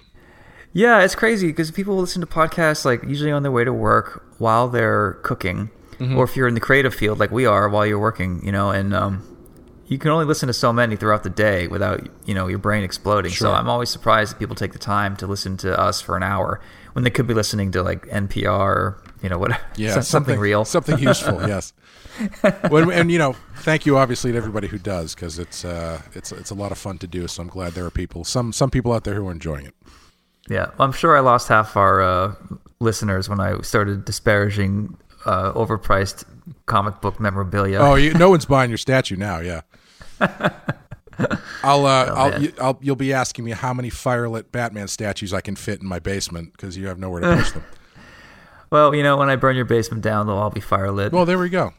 yeah, it's crazy because people listen to podcasts like usually on their way to work while they're cooking, Mm-hmm. or if you're in the creative field like we are while you're working, you know, and um, you can only listen to so many throughout the day without you know your brain exploding. Sure. So I'm always surprised that people take the time to listen to us for an hour when they could be listening to like NPR or you know, what? Yeah, something, something real, something useful. yes. when, and you know, thank you obviously to everybody who does because it's uh, it's it's a lot of fun to do. So I'm glad there are people, some some people out there who are enjoying it. Yeah, I'm sure I lost half our uh, listeners when I started disparaging uh, overpriced comic book memorabilia. Oh, you, no one's buying your statue now. Yeah. I'll, uh, oh, I'll, you, I'll, you'll be asking me how many firelit Batman statues I can fit in my basement because you have nowhere to push them. well, you know, when I burn your basement down, they'll all be firelit. Well, there we go.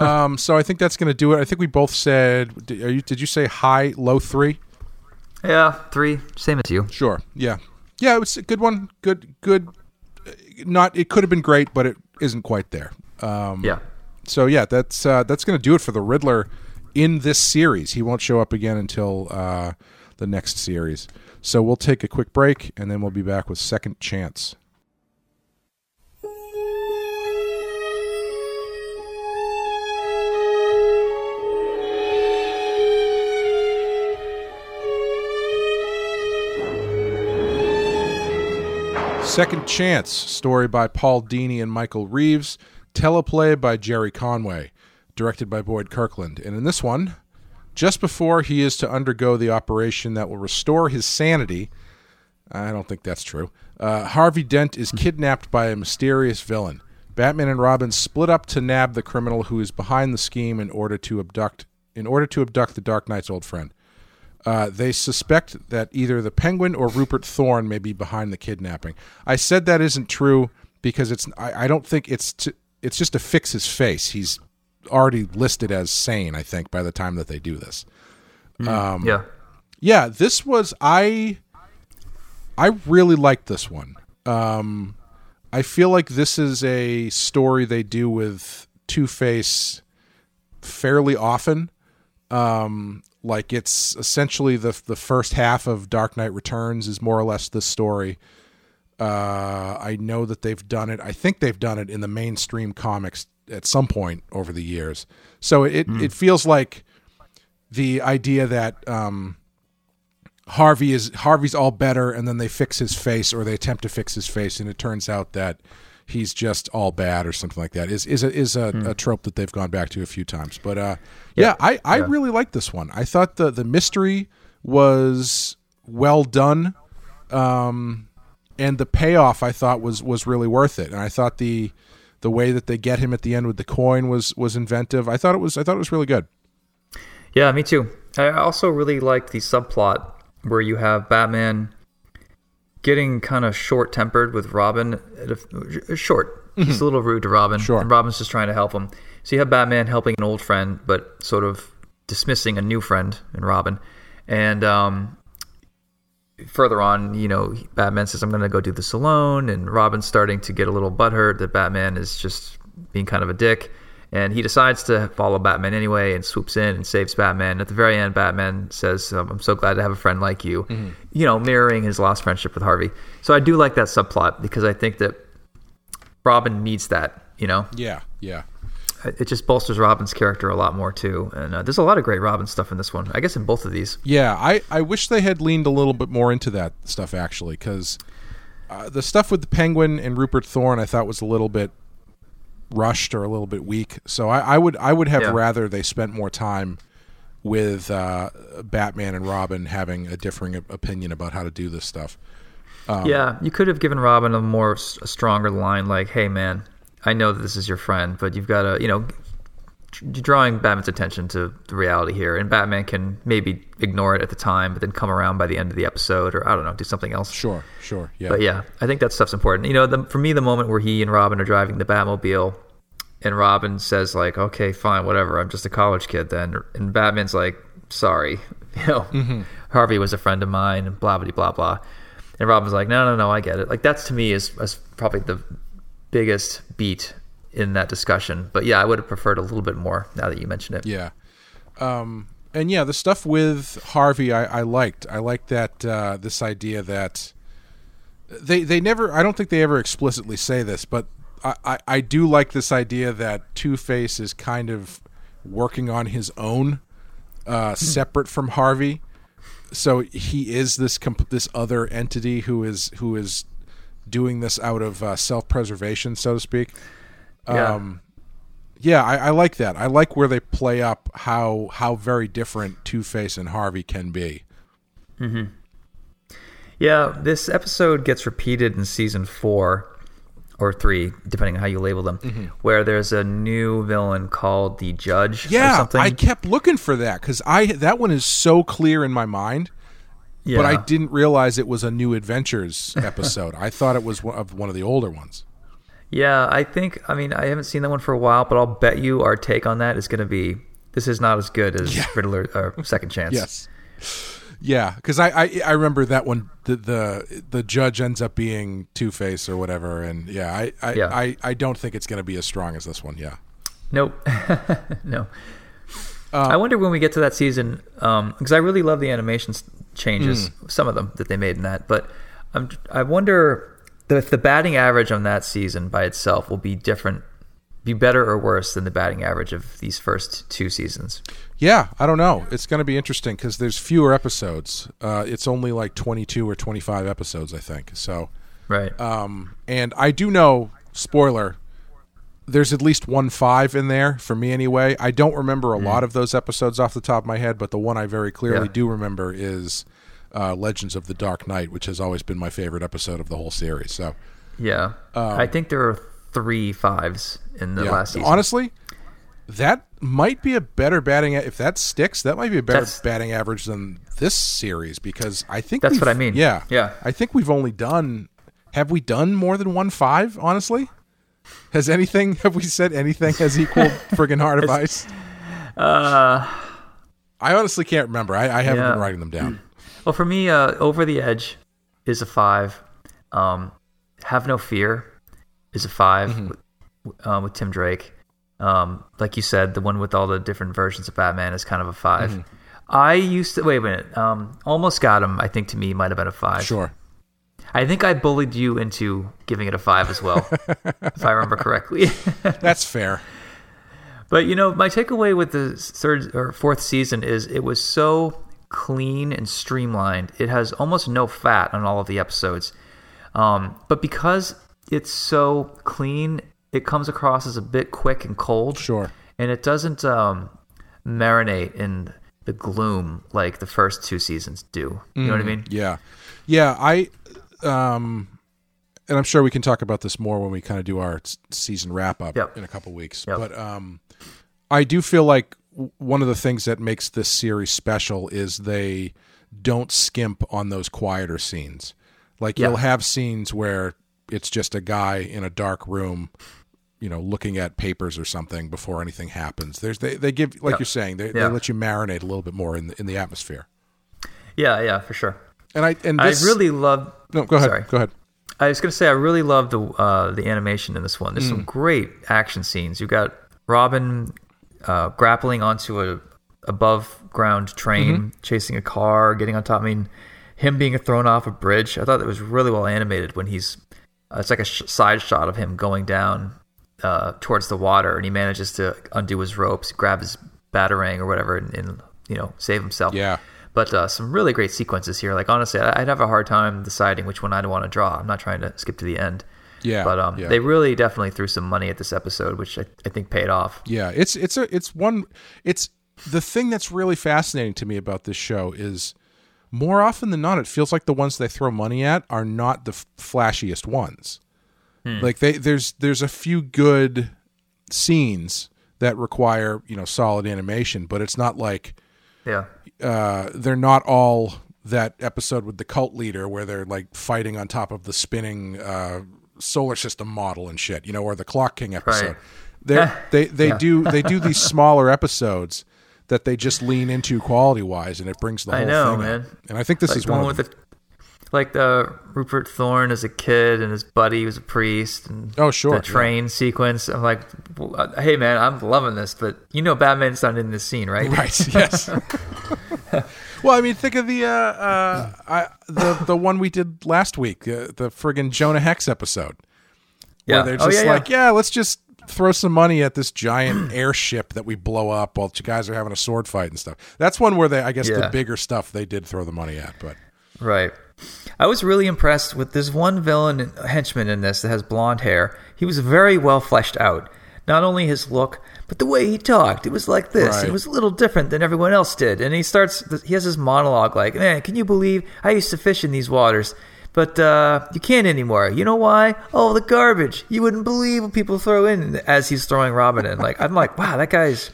um, so I think that's going to do it. I think we both said. Did you, did you say high, low three? Yeah, three. Same as you. Sure. Yeah. Yeah, it was a good one. Good. Good. Not. It could have been great, but it isn't quite there. Um, yeah. So yeah, that's uh, that's going to do it for the Riddler in this series. He won't show up again until uh, the next series. So we'll take a quick break, and then we'll be back with Second Chance. Second Chance, story by Paul Dini and Michael Reaves, teleplay by Gerry Conway, directed by Boyd Kirkland. And in this one, just before he is to undergo the operation that will restore his sanity, I don't think that's true, uh, Harvey Dent is kidnapped by a mysterious villain. Batman and Robin split up to nab the criminal who is behind the scheme in order to abduct in order to abduct the Dark Knight's old friend. Uh, they suspect that either the Penguin or Rupert Thorne may be behind the kidnapping. I said that isn't true because it's. I, I don't think it's. To, it's just to fix his face. He's already listed as sane. I think by the time that they do this. Mm, um, yeah. Yeah. This was I. I really liked this one. Um, I feel like this is a story they do with Two Face fairly often. Um, like it's essentially the the first half of Dark Knight Returns is more or less this story. Uh, I know that they've done it. I think they've done it in the mainstream comics at some point over the years. So it mm. it feels like the idea that um, Harvey is Harvey's all better, and then they fix his face, or they attempt to fix his face, and it turns out that he's just all bad or something like that is is a, is a, hmm. a trope that they've gone back to a few times. But uh, yeah, yeah, I, I yeah. really like this one. I thought the the mystery was well done, um, and the payoff I thought was was really worth it. And I thought the the way that they get him at the end with the coin was was inventive. I thought it was I thought it was really good. Yeah, me too. I also really liked the subplot where you have Batman getting kind of short tempered with Robin. Short. Mm-hmm. He's a little rude to Robin. Sure. And Robin's just trying to help him. So you have Batman helping an old friend, but sort of dismissing a new friend in Robin. And um, further on, you know, Batman says, I'm going to go do this alone. And Robin's starting to get a little butthurt that Batman is just being kind of a dick and he decides to follow Batman anyway and swoops in and saves Batman. At the very end, Batman says, um, "I'm so glad to have a friend like you," mm-hmm. you know, mirroring his lost friendship with Harvey. So I do like that subplot because I think that Robin needs that. You know, yeah, yeah. It just bolsters Robin's character a lot more too, and uh, there's a lot of great Robin stuff in this one. I guess in both of these. Yeah, I I wish they had leaned a little bit more into that stuff actually, because uh, the stuff with the Penguin and Rupert Thorne I thought was a little bit rushed or a little bit weak. So I, I would I would have yeah. rather they spent more time with uh, Batman and Robin having a differing opinion about how to do this stuff. Um, yeah, you could have given Robin a more a stronger line, like, "Hey, man, I know that this is your friend, but you've got to, you know, drawing Batman's attention to the reality here, and Batman can maybe ignore it at the time, but then come around by the end of the episode, or I don't know, do something else. Sure, sure, yeah. But yeah, I think that stuff's important. You know, the, for me, the moment where he and Robin are driving the Batmobile, and Robin says like, "Okay, fine, whatever. I'm just a college kid then," and Batman's like, "Sorry, you know, mm-hmm. Harvey was a friend of mine," and blah blah blah blah. And Robin's like, "No, no, no, I get it." Like that's to me is, is probably the biggest beat in that discussion. But yeah, I would have preferred a little bit more now that you mention it. Yeah. Um, and yeah, the stuff with Harvey, I, I liked. I liked that uh, this idea that they they never. I don't think they ever explicitly say this, but I, I, I do like this idea that Two Face is kind of working on his own, uh, hmm. separate from Harvey. So he is this comp- this other entity who is who is doing this out of uh, self-preservation, so to speak. Yeah. Um, yeah, I, I like that. I like where they play up how how very different Two Face and Harvey can be. Yeah, this episode gets repeated in season four or three, depending on how you label them, where there's a new villain called the Judge. or Yeah, something. I kept looking for that because I that one is so clear in my mind, yeah. but I didn't realize it was a new Adventures episode. I thought it was one of one of the older ones. Yeah, I think. I mean, I haven't seen that one for a while, but I'll bet you our take on that is going to be this is not as good as Riddler or Second Chance. Yes. Yeah, because I, I I remember that one. The the, the judge ends up being Two Face or whatever, and yeah, I I, Yeah. I, I don't think it's going to be as strong as this one. Yeah, Nope. no. Uh, I wonder when we get to that season, because I really love the animation s- changes, Hmm. some of them that they made in that. But I'm, I wonder if the batting average on that season by itself will be different, be better or worse than the batting average of these first two seasons. yeah. I don't know. It's going to be interesting because there's fewer episodes. Uh, it's only like 22 or 25 episodes, I think. So, Right. um, and I do know. Spoiler. There's at least one five in there for me anyway. I don't remember a lot of those episodes off the top of my head, but the one I very clearly Yeah. do remember is uh, Legends of the Dark Knight, which has always been my favorite episode of the whole series. So, yeah. I think there are three fives in the um, yeah. last season. honestly, that might be a better batting. If that sticks, that might be a better That's- batting average than this series because I think That's what I mean. Yeah, Yeah. I think we've only done. Have we done more than one five? Honestly, has anything? Have we said anything has equaled friggin' Heart of Ice? uh, I honestly can't remember. I, I haven't Yeah. been writing them down. Well, for me, uh, Over the Edge is a five. Um, Have No Fear is a 5 Mm-hmm. with, uh, with Tim Drake. Um, like you said, the one with all the different versions of Batman is kind of a 5 Mm-hmm. I used to wait a minute. Um, Almost Got Him. I think to me might have been a five. Sure. I think I bullied you into giving it a five as well, if I remember correctly. That's fair. But you know, my takeaway with the third or fourth season is it was so clean and streamlined. It has almost no fat on all of the episodes. Um, but because it's so clean, it comes across as a bit quick and cold. Sure. And it doesn't um, marinate in the gloom like the first two seasons do. You know what I mean? Yeah, yeah. I, um, and I'm sure we can talk about this more when we kind of do our season wrap up Yep. in a couple weeks. Yep. But um, I do feel like one of the things that makes this series special is they don't skimp on those quieter scenes. Like Yeah. you'll have scenes where it's just a guy in a dark room you know looking at papers or something before anything happens there's they, they give like Yeah. you're saying they, they let you marinate a little bit more in the, in the atmosphere Yeah, yeah, for sure. And i and this I really love. no go ahead Sorry. go ahead I was going to say I really love the uh, the animation in this one. There's some great action scenes. You've got Robin uh, grappling onto a above ground train, chasing a car, getting on top. I mean, him being thrown off a bridge. I thought that was really well animated when he's. Uh, it's like a sh- side shot of him going down uh, towards the water, and he manages to undo his ropes, grab his batarang or whatever, and, and you know save himself. Yeah. But uh, some really great sequences here. Like honestly, I'd have a hard time deciding which one I'd want to draw. I'm not trying to skip to the end. Yeah, But um, yeah. they really definitely threw some money at this episode, which I, I think paid off. Yeah, it's it's a it's one it's the thing that's really fascinating to me about this show is more often than not it feels like the ones they throw money at are not the f- flashiest ones. Like they there's there's a few good scenes that require, you know, solid animation, but it's not like Yeah. uh they're not all that episode with the cult leader where they're like fighting on top of the spinning uh solar system model and shit, you know, or the Clock King episode. Right. They they they do they do these smaller episodes that they just lean into quality wise, and it brings the I whole know, thing. man. Up. And I think this Like is one one of with the like the Rupert Thorne as a kid and his buddy was a priest and Oh, sure, the yeah. train sequence. I'm like, uh, hey man, I'm loving this, but you know Batman's not in this scene, right? Right. Yes. well, I mean, think of the uh, uh, I, the the one we did last week, uh, the friggin' Jonah Hex episode, where Yeah. they're Oh, just yeah, yeah. like, yeah. let's just throw some money at this giant airship that we blow up while you guys are having a sword fight and stuff. That's one where they, I guess, the bigger stuff they did throw the money at, but Right. I was really impressed with this one villain henchman in this that has blonde hair. He was very well fleshed out. Not only his look, but the way he talked. It was like this. Right. It was a little different than everyone else did. And he starts, he has this monologue like, man, can you believe I used to fish in these waters? But uh, you can't anymore. You know why? Oh, the garbage. You wouldn't believe what people throw in as he's throwing Robin in. Like, I'm like, wow, that guy's.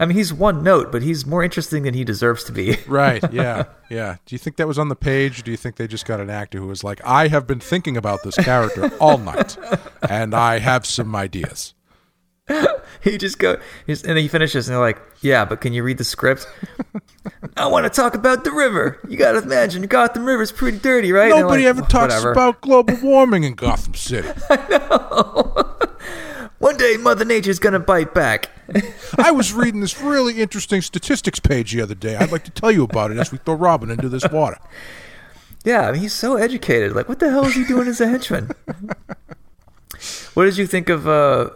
I mean, he's one note, but he's more interesting than he deserves to be. Right. Yeah. Yeah. Do you think that was on the page? Or do you think they just got an actor who was like, I have been thinking about this character all night, and I have some ideas. he just go, he's, and then he finishes, and they're like, "Yeah, but can you read the script?" I want to talk about the river. You got to imagine Gotham River's pretty dirty, right? Nobody like, ever talks "Whatever." about global warming in Gotham City. One day, Mother Nature's gonna bite back. I was reading this really interesting statistics page the other day. I'd like to tell you about it as we throw Robin into this water. Yeah, I mean, he's so educated. Like, what the hell is he doing as a henchman? what did you think of uh,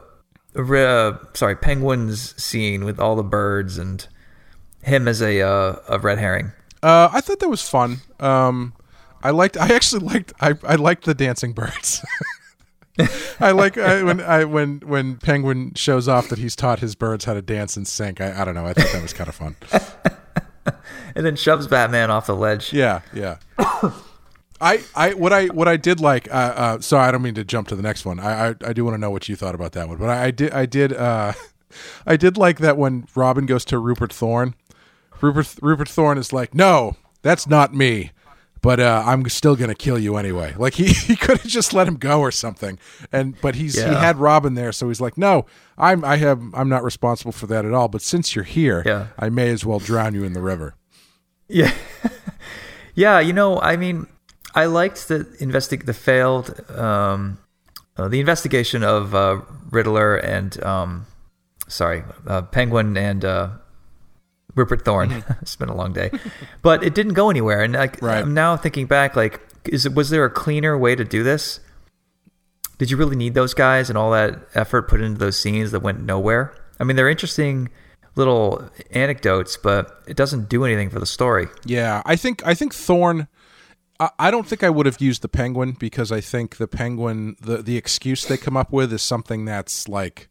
uh, sorry, Penguin's scene with all the birds and him as a uh, a red herring? Uh, I thought that was fun. Um, I liked. I actually liked. I, I liked the dancing birds. I like I, when I when when Penguin shows off that he's taught his birds how to dance and sing. I, I don't know. I thought that was kind of fun. And then shoves Batman off the ledge. Yeah, yeah. I, I what I what I did like. Uh, uh, sorry, I don't mean to jump to the next one. I I, I do want to know what you thought about that one. But I, I did I did uh, I did like that when Robin goes to Rupert Thorne. Rupert Rupert Thorne is like, no, that's not me. But uh, I'm still gonna kill you anyway. Like he, he could have just let him go or something. And but he's he had Robin there, so he's like, no, I'm I have I'm not responsible for that at all. But since you're here, Yeah. I may as well drown you in the river. Yeah, yeah. You know, I mean, I liked the investi- the failed um, uh, the investigation of uh, Riddler and um, sorry, uh, Penguin and uh, Rupert Thorne. Mm-hmm. it's been a long day, but it didn't go anywhere. And like, Right. I'm now thinking back, like, is it was there a cleaner way to do this? Did you really need those guys and all that effort put into those scenes that went nowhere? I mean, they're interesting little anecdotes, but it doesn't do anything for the story. Yeah, I think I think Thorne. I, I don't think I would have used the penguin because I think the penguin the the excuse they come up with is something that's like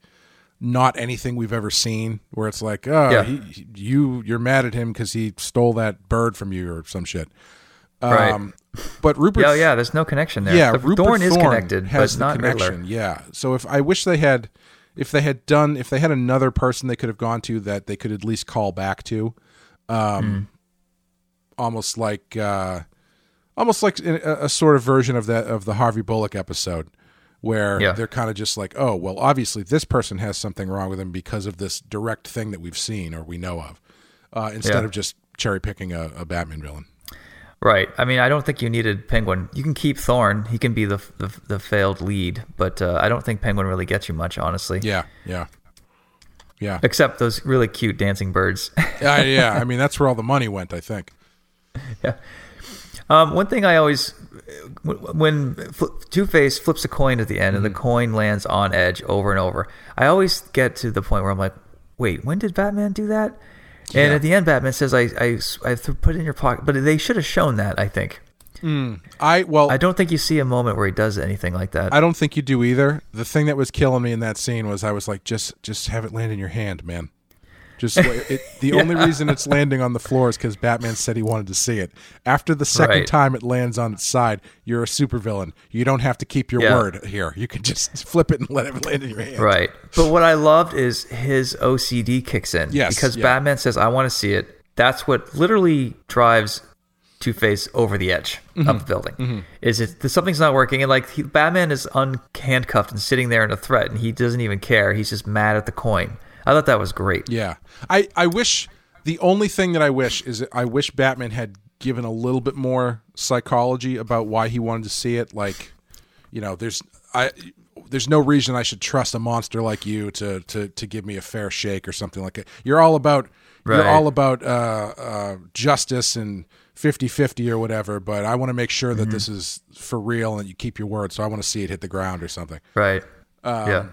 not anything we've ever seen. Where it's like, oh, Yeah. he, he- you you're mad at him because he stole that bird from you or some shit. Right. Um, but Rupert, Yeah, yeah. There's no connection there. yeah, the Rupert Thorne is connected, has but the not connection. Riddler. Yeah. So if I wish they had, if they had done, if they had another person they could have gone to that they could at least call back to, um, Hmm. almost like, uh, almost like a, a sort of version of that of the Harvey Bullock episode. Where Yeah. they're kind of just like, oh, well, obviously this person has something wrong with them because of this direct thing that we've seen or we know of, uh, instead Yeah. of just cherry picking a, a Batman villain. Right. I mean, I don't think you needed Penguin. You can keep Thorne. He can be the the, the failed lead, but uh, I don't think Penguin really gets you much, honestly. Yeah, yeah, yeah. Except those really cute dancing birds. yeah, yeah. I mean, that's where all the money went. I think. Um, one thing I always, when Two Face flips a coin at the end and Mm-hmm. the coin lands on Edge over and over, I always get to the point where I'm like, wait, when did Batman do that? And at the end, Batman says, I, I, I put it in your pocket. But they should have shown that, I think. I well, I don't think you see a moment where he does anything like that. I don't think you do either. The thing that was killing me in that scene was I was like, just just have it land in your hand, man. Just it, the only reason it's landing on the floor is because Batman said he wanted to see it. After the second Right. time it lands on its side, you're a supervillain. You don't have to keep your Yeah. word here. You can just flip it and let it land in your hand. Right. But what I loved is his OCD kicks in. Yes, Because yeah. Batman says, I want to see it. That's what literally drives Two Face over the edge Mm-hmm. of the building. Is it something's not working? And like he, Batman is unhandcuffed and sitting there in a threat, and he doesn't even care. He's just mad at the coin. I thought that was great. Yeah. I, I wish the only thing that I wish is I wish Batman had given a little bit more psychology about why he wanted to see it. Like, you know, there's I there's no reason I should trust a monster like you to to to give me a fair shake or something like that. You're all about Right. you're all about uh, uh, justice and 50-50 or whatever, but I want to make sure that Mm-hmm. this is for real and you keep your word. So I want to see it hit the ground or something. Right. Um, yeah.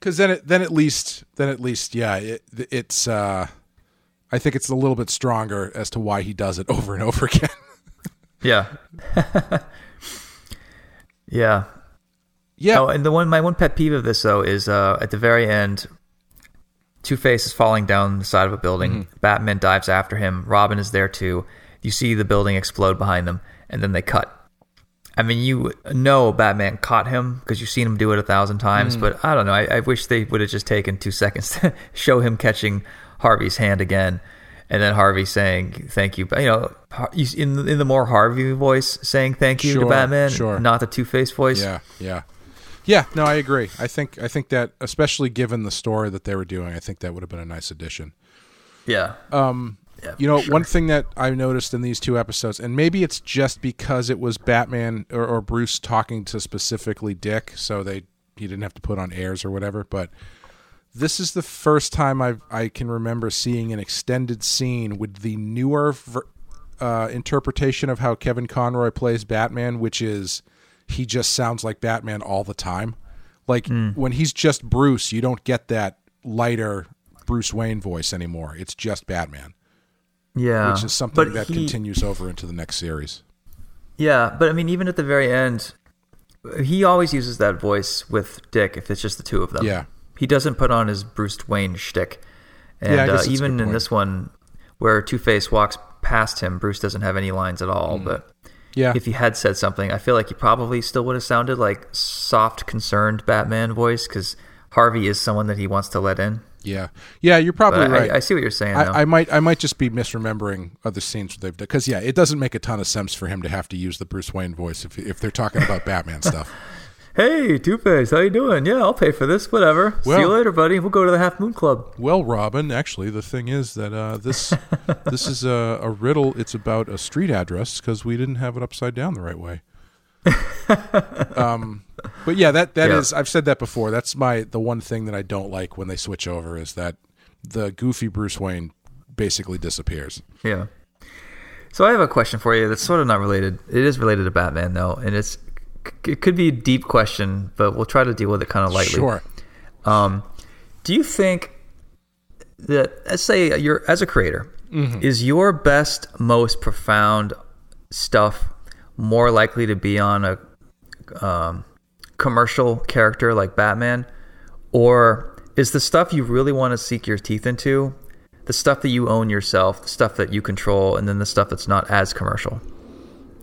Because then it then at least then at least yeah it, it's uh i think it's a little bit stronger as to why he does it over and over again Yeah. yeah. Yeah. Oh, and the one my one pet peeve of this though is uh, at the very end, Two Face is falling down the side of a building. Mm-hmm. Batman dives after him. Robin is there too. You see the building explode behind them, and then they cut. I mean, you know Batman caught him because you've seen him do it a thousand times. Mm. But I don't know. I, I wish they would have just taken two seconds to show him catching Harvey's hand again, and then Harvey saying thank you. But You know, in the- in the more Harvey voice saying thank you Sure, to Batman, sure. not the Two Face voice. Yeah, yeah, yeah. No, I agree. I think I think that, especially given the story that they were doing, I think that would have been a nice addition. yeah. Um, Yeah, you know, for one thing that I noticed in these two episodes, and maybe it's just because it was Batman or, or Bruce talking to specifically Dick, so they he didn't have to put on airs or whatever. But this is the first time I I can remember seeing an extended scene with the newer ver- uh, interpretation of how Kevin Conroy plays Batman, which is he just sounds like Batman all the time. Like when he's just Bruce, you don't get that lighter Bruce Wayne voice anymore. It's just Batman Yeah, which is something but that he- continues over into the next series. Yeah, but I mean, even at the very end, he always uses that voice with Dick if it's just the two of them. Yeah. he doesn't put on his Bruce Wayne shtick, and Yeah, I guess uh, that's a even good in point. this one, where Two Face walks past him, Bruce doesn't have any lines at all. But Mm. Yeah, if he had said something, I feel like he probably still would have sounded like soft, concerned Batman voice because Harvey is someone that he wants to let in. Yeah, yeah. You're probably But right. I, see what you're saying. though. I, I might, I might just be misremembering other scenes they've done because yeah, it doesn't make a ton of sense for him to have to use the Bruce Wayne voice if if they're talking about Batman stuff. hey, Two Face, how you doing? Yeah, I'll pay for this. Whatever. see you later, buddy. We'll go to the Half Moon Club. Well, Robin, actually, the thing is that uh, this this is a, a riddle. It's about a street address because we didn't have it upside down the right way. um, but yeah, that that is. Yeah. I've said that before. That's my the one thing that I don't like when they switch over is that the goofy Bruce Wayne basically disappears. Yeah. So I have a question for you that's sort of not related. It is related to Batman though, and it's it could be a deep question, but we'll try to deal with it kind of lightly. Sure. Um, do you think that, let's say you're as a creator, Mm-hmm. is your best, most profound stuff more likely to be on a um, commercial character like Batman, or is the stuff you really want to seek your teeth into the stuff that you own yourself, the stuff that you control, and then the stuff that's not as commercial? You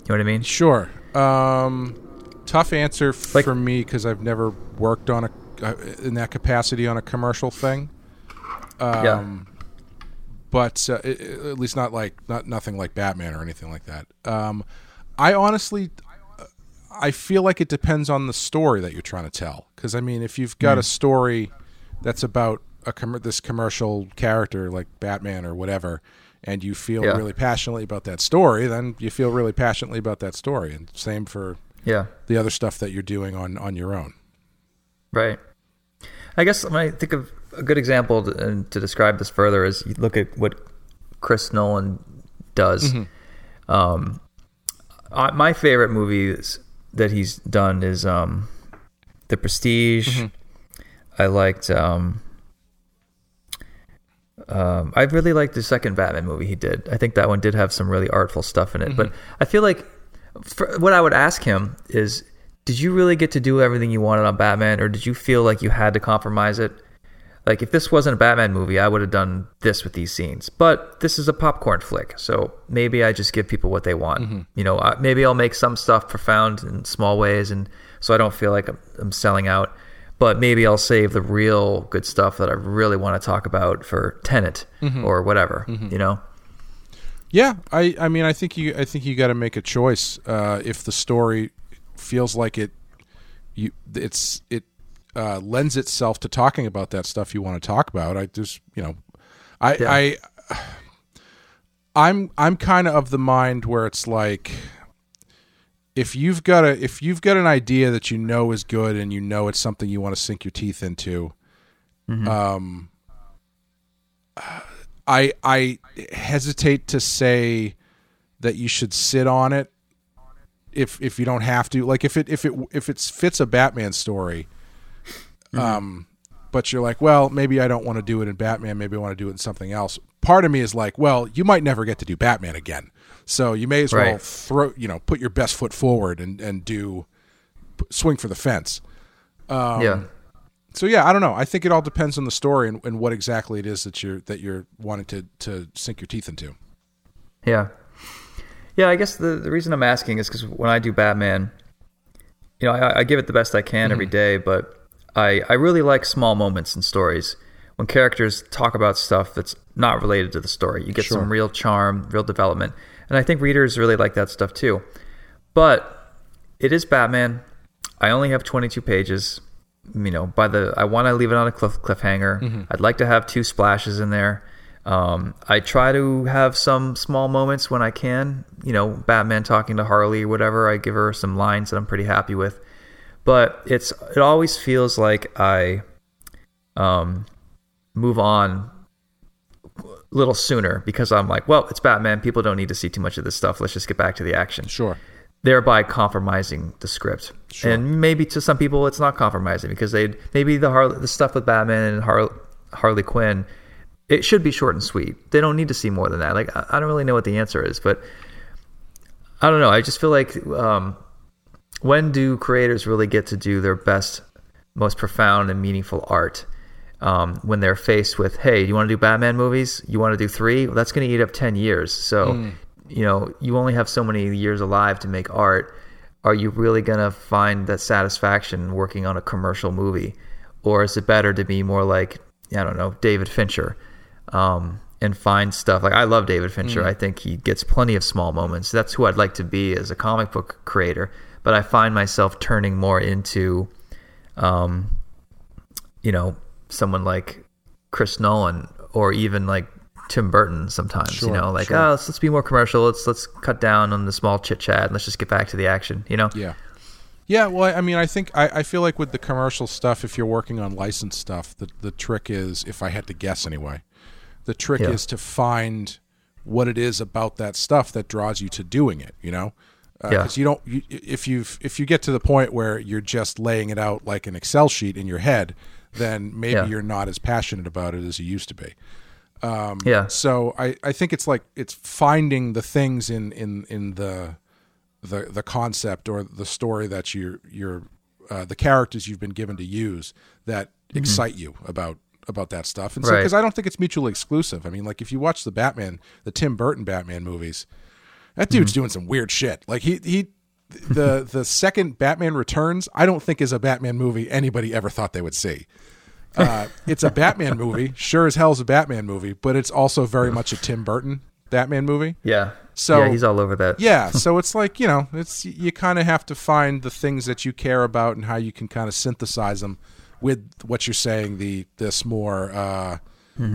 know what I mean? Sure. Um, tough answer f- Like- for me because I've never worked on a uh, in that capacity on a commercial thing. yeah. Um, but uh, i- i- at least not like not nothing like Batman or anything like that. Um, I honestly, I feel like it depends on the story that you're trying to tell. Because I mean, if you've got a story that's about a com- this commercial character like Batman or whatever, and you feel Yeah. really passionately about that story, then you feel really passionately about that story. And same for Yeah. the other stuff that you're doing on on your own. Right. I guess when I think of a good example to, and to describe this further is you look at what Chris Nolan does. Um, I, my favorite movies that he's done is um, The Prestige. I liked. Um, um, I really liked the second Batman movie he did. I think that one did have some really artful stuff in it. But I feel like what I would ask him is, did you really get to do everything you wanted on Batman, or did you feel like you had to compromise it? Like if this wasn't a Batman movie, I would have done this with these scenes. But this is a popcorn flick, so maybe I just give people what they want. Mm-hmm. You know, I- maybe I'll make some stuff profound in small ways, and so I don't feel like I'm, I'm selling out. But maybe I'll save the real good stuff that I really want to talk about for Tenet mm-hmm. or whatever. Mm-hmm. You know? Yeah, I, I mean, I think you, I think you got to make a choice. Uh, if the story feels like it, you, it's it uh, lends itself to talking about that stuff you want to talk about. I just, you know, I, Yeah. I, I'm, I'm kind of of the mind where it's like, if you've got a, if you've got an idea that you know is good and you know it's something you want to sink your teeth into, um, I I hesitate to say that you should sit on it if if you don't have to. Like if it if it if it fits a Batman story, um, but you're like, well, maybe I don't want to do it in Batman. Maybe I want to do it in something else. Part of me is like, well, you might never get to do Batman again. So you may as well throw, you know, put your best foot forward and and do swing for the fence. Um, yeah. So yeah, I don't know. I think it all depends on the story and, and what exactly it is that you're that you're wanting to to sink your teeth into. Yeah. Yeah, I guess the, the reason I'm asking is because when I do Batman, you know, I, I give it the best I can every day, but I, I really like small moments in stories when characters talk about stuff that's not related to the story. You get Sure. some real charm, real development. And I think readers really like that stuff too. But it is Batman. I only have 22 pages. You know, by the I want to leave it on a cliff, cliffhanger. I'd like to have two splashes in there. Um, I try to have some small moments when I can. You know, Batman talking to Harley or whatever. I give her some lines that I'm pretty happy with. But it's it always feels like I um, move on a little sooner because I'm like, well, it's Batman. People don't need to see too much of this stuff. Let's just get back to the action Sure. thereby compromising the script. Sure. And maybe to some people it's not compromising because they maybe the the stuff with Batman and Har- Harley Quinn it should be short and sweet. They don't need to see more than that. Like I, I don't really know what the answer is, but I don't know. I just feel like um, when do creators really get to do their best, most profound and meaningful art? Um, when they're faced with, hey, do you want to do Batman movies? You want to do three? Well, that's going to eat up ten years. So, you know, you only have so many years alive to make art. Are you really going to find that satisfaction working on a commercial movie, or is it better to be more like I don't know David Fincher? um, and find stuff. Like I love David Fincher. I think he gets plenty of small moments. That's who I'd like to be as a comic book creator. But I find myself turning more into, um, you know, someone like Chris Nolan or even like Tim Burton. Sometimes, Sure, you know, like sure. oh, let's, let's be more commercial. Let's let's cut down on the small chit chat. And let's just get back to the action. You know? Yeah. Yeah, well, I mean, I think I, I feel like with the commercial stuff, if you're working on licensed stuff, the the trick is, if I had to guess anyway, the trick Yeah. is to find what it is about that stuff that draws you to doing it. You know, uh, Yeah. because you don't you, if you if you get to the point where you're just laying it out like an Excel sheet in your head, then maybe Yeah. you're not as passionate about it as you used to be. Um, yeah. So I, I think it's like it's finding the things in in in the the the concept or the story that you're you're uh, the characters you've been given to use that mm-hmm. excite you about about that stuff. And so Right. because I don't think it's mutually exclusive. I mean, like if you watch the Batman, the Tim Burton Batman movies, that dude's doing some weird shit. Like he he the the second Batman Returns, I don't think is a Batman movie anybody ever thought they would see. Uh, it's a Batman movie, sure as hell's a Batman movie, but it's also very much a Tim Burton Batman movie. Yeah. So- yeah, he's all over that. Yeah, so it's like you know, it's you kind of have to find the things that you care about and how you can kind of synthesize them with what you're saying. The this more uh,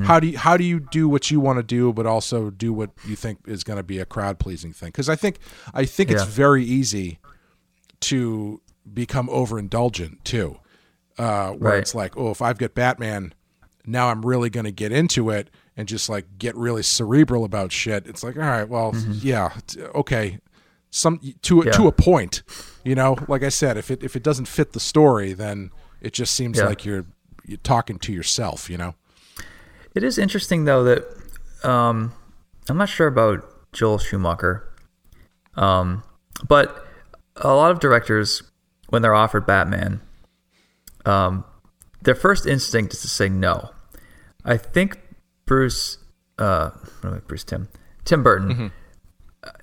how do you how do you do what you want to do, but also do what you think is going to be a crowd pleasing thing? Because I think I think it's very easy to become overindulgent too, uh, where Right. it's like, oh, if I've got Batman, now I'm really going to get into it and just like get really cerebral about shit. It's like, all right, well, yeah, t- okay, some to Mm-hmm. Yeah. to a point, you know. Like I said, if it if it doesn't fit the story, then it just seems Yeah. like you're you're talking to yourself, you know. It is interesting though that um, I'm not sure about Joel Schumacher, um, but a lot of directors, when they're offered Batman, um, their first instinct is to say no. I think Bruce, uh, what am I- Bruce Timm, Tim Burton,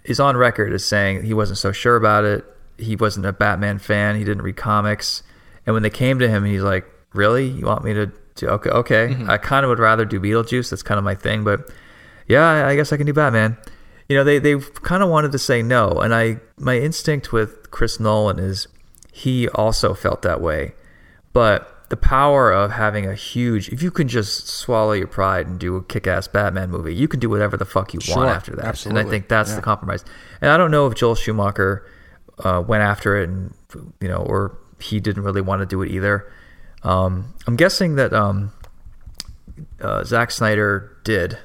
is on record as saying he wasn't so sure about it. He wasn't a Batman fan. He didn't read comics. And when they came to him, he's like, "Really? You want me to do? Okay, okay. I kind of would rather do Beetlejuice. That's kind of my thing. But yeah, I- guess I can do Batman." You know, they they kind of wanted to say no, and I my instinct with Chris Nolan is he also felt that way, but the power of having a huge if you can just swallow your pride and do a kick-ass batman movie you can do whatever the fuck you Sure, want after that and i think that's yeah. the compromise and i don't know if joel schumacher uh, went after it and you know or he didn't really want to do it either um, i'm guessing that um, uh, Zack Snyder did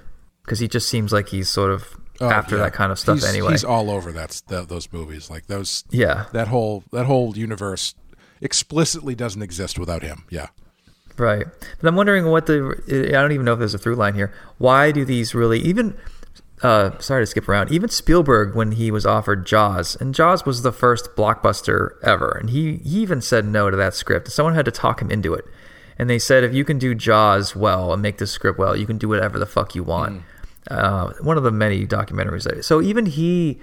because he just seems like he's sort of Oh, after yeah. that kind of stuff He's- anyway He's all over that th- those movies, like those. yeah That whole that whole universe explicitly doesn't exist without him. Yeah. Right. But I'm wondering what the I don't even know if there's a through line here. Why do these really even uh, sorry to skip around. Even Spielberg, when he was offered Jaws, and Jaws was the first blockbuster ever, and he he even said no to that script. Someone had to talk him into it, and they said if you can do Jaws well and make this script well, you can do whatever the fuck you want. Uh, one of the many documentaries. That, so even he,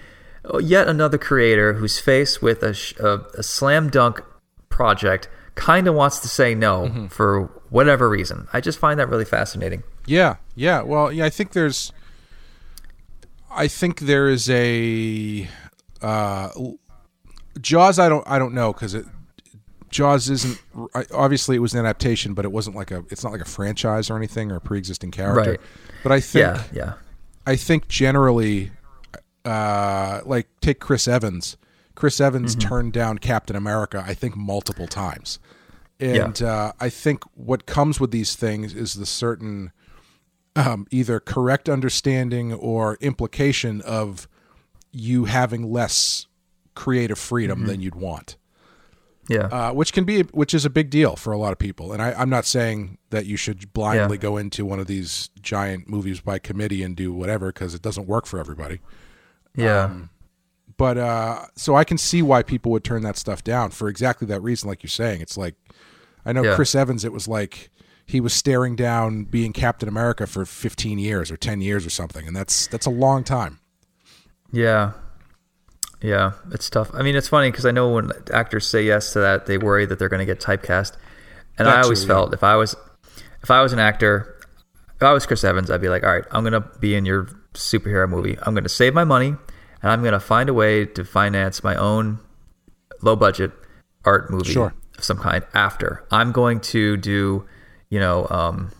yet another creator who's faced with a, a, a slam dunk project, kind of wants to say no for whatever reason. I just find that really fascinating. Yeah, yeah. Well, yeah, I think there's I think there is a uh Jaws I don't I don't know cuz it Jaws isn't obviously it was an adaptation but it wasn't like a it's not like a franchise or anything or a pre-existing character. Right. But I think Yeah, yeah, I think generally, uh, like take Chris Evans. Chris Evans Mm-hmm. turned down Captain America, I think, multiple times, and uh, I think what comes with these things is the certain um, either correct understanding or implication of you having less creative freedom Mm-hmm. than you'd want yeah. uh, which can be which is a big deal for a lot of people. And I, I'm not saying that you should blindly Yeah. go into one of these giant movies by committee and do whatever because it doesn't work for everybody. yeah. um, But uh, so I can see why people would turn that stuff down for exactly that reason, like you're saying. It's like I know Yeah. Chris Evans. It was like he was staring down being Captain America for 15 years or 10 years or something, and that's that's a long time. Yeah. Yeah, it's tough. I mean, it's funny because I know when actors say yes to that, they worry that they're going to get typecast. And That I always too, felt if I was if I was an actor, if I was Chris Evans, I'd be like, "All right, I'm going to be in your superhero movie. I'm going to save my money and I'm going to find a way to finance my own low budget art movie Sure. of some kind after. I'm going to do, you know, um,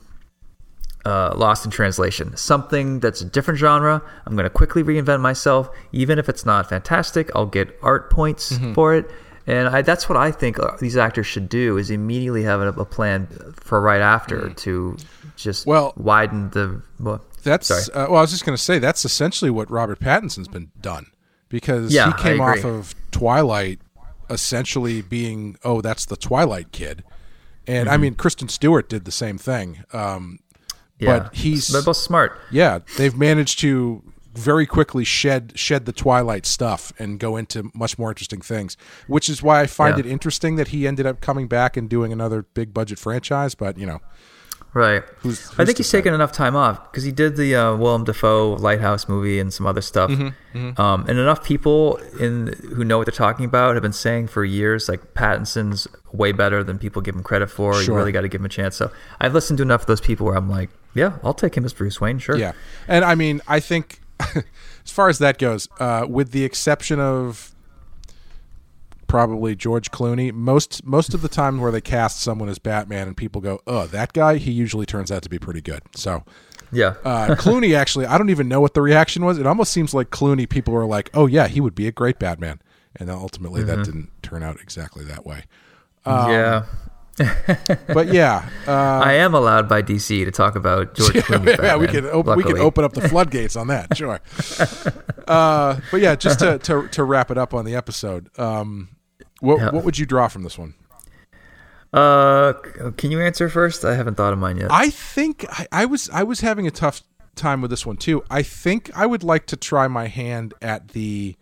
uh, Lost in Translation, something that's a different genre. I'm going to quickly reinvent myself, even if it's not fantastic. I'll get art points Mm-hmm. for it, and I, that's what I think uh, these actors should do: is immediately have a, a plan for right after to just. Well- widen the. Well, That's uh, well, I was just going to say that's essentially what Robert Pattinson's been done because Yeah, he came off of Twilight, essentially being oh that's the Twilight kid, and I mean Kristen Stewart did the same thing. Um, Mm-hmm. yeah. but he's they're both smart. yeah they've managed to very quickly shed shed the Twilight stuff and go into much more interesting things, which is why I find Yeah. it interesting that he ended up coming back and doing another big budget franchise. But you know, Right. Who's- I think he's taken enough time off because he did the uh, Willem Dafoe Lighthouse movie and some other stuff. Mm-hmm, Um, and enough people in who know what they're talking about have been saying for years, like Pattinson's way better than people give him credit for. Sure. You really got to give him a chance. So I've listened to enough of those people where I'm like, yeah, I'll take him as Bruce Wayne. Sure. Yeah, and I mean, I think as far as that goes, uh, with the exception of probably George Clooney, most most of the time where they cast someone as Batman and people go, "Oh, that guy," he usually turns out to be pretty good. So. Yeah. Uh, Clooney actually, I don't even know what the reaction was. It almost seems like Clooney. People were like, "Oh yeah, he would be a great Batman," and then ultimately that didn't turn out exactly that way. yeah. But yeah, uh, I am allowed by DC to talk about George Clooney. yeah, we Batman, can op- we can open up the floodgates on that, sure. uh, but yeah, just to, to to wrap it up on the episode, um, what Yeah. what would you draw from this one? Uh, can you answer first? I haven't thought of mine yet. I think I, I was I was having a tough time with this one too. I think I would like to try my hand at the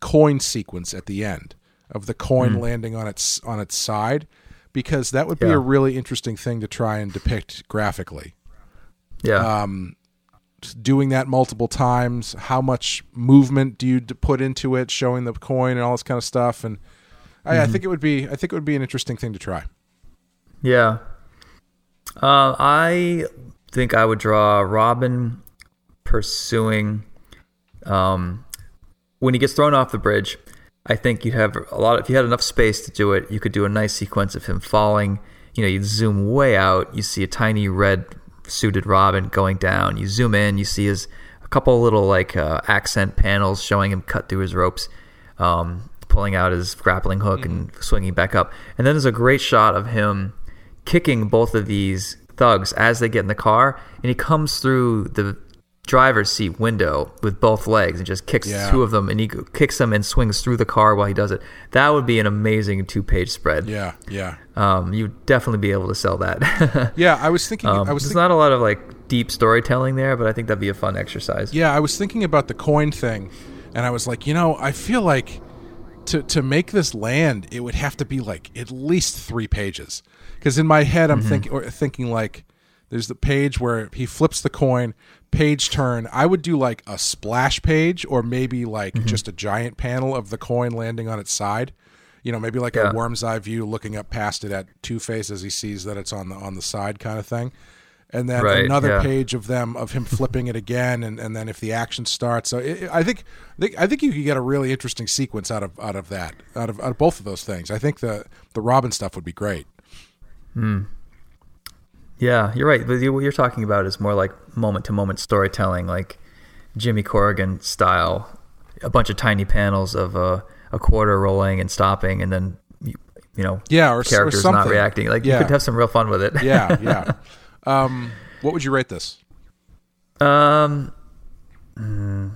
coin sequence at the end of the coin landing on its on its side because that would be Yeah. a really interesting thing to try and depict graphically. yeah. um, doing that multiple times how much movement do you put into it showing the coin and all this kind of stuff and I, I think it would be i think it would be an interesting thing to try Yeah. Uh, I think I would draw Robin pursuing. Um, when he gets thrown off the bridge, I think you'd have a lot. If you had enough space to do it, you could do a nice sequence of him falling. You know, you zoom way out, you see a tiny red suited Robin going down. You zoom in, you see his a couple little like uh, accent panels showing him cut through his ropes. Um, pulling out his grappling hook and swinging back up. And then there's a great shot of him kicking both of these thugs as they get in the car, and he comes through the driver's seat window with both legs and just kicks Yeah. two of them, and he kicks them and swings through the car while he does it. That would be an amazing two-page spread. yeah yeah Um, you'd definitely be able to sell that. yeah i was thinking um, i was there's thinking not a lot of like deep storytelling there, but I think that'd be a fun exercise. Yeah, I was thinking about the coin thing, and I was like, you know, I feel like to to make this land, it would have to be like at least three pages. Because in my head, I'm mm-hmm. thinking or thinking like, there's the page where he flips the coin, page turn. I would do like a splash page, or maybe like mm-hmm. just a giant panel of the coin landing on its side. You know, maybe like Yeah. a worm's eye view, looking up past it at Two Face as he sees that it's on the on the side, kind of thing. And then Right, another yeah. page of them of him flipping it again, and, and then if the action starts, so it, I think I think you could get a really interesting sequence out of out of that out of out of both of those things. I think the the Robin stuff would be great. Hmm. Yeah, you're right. But you- what you're talking about is more like moment to moment storytelling, like Jimmy Corrigan style. A bunch of tiny panels of uh, a quarter rolling and stopping, and then you, you know, Yeah, or, or characters something. not reacting. Like yeah. you could have some real fun with it. yeah, yeah. Um, what would you rate this? Um, mm,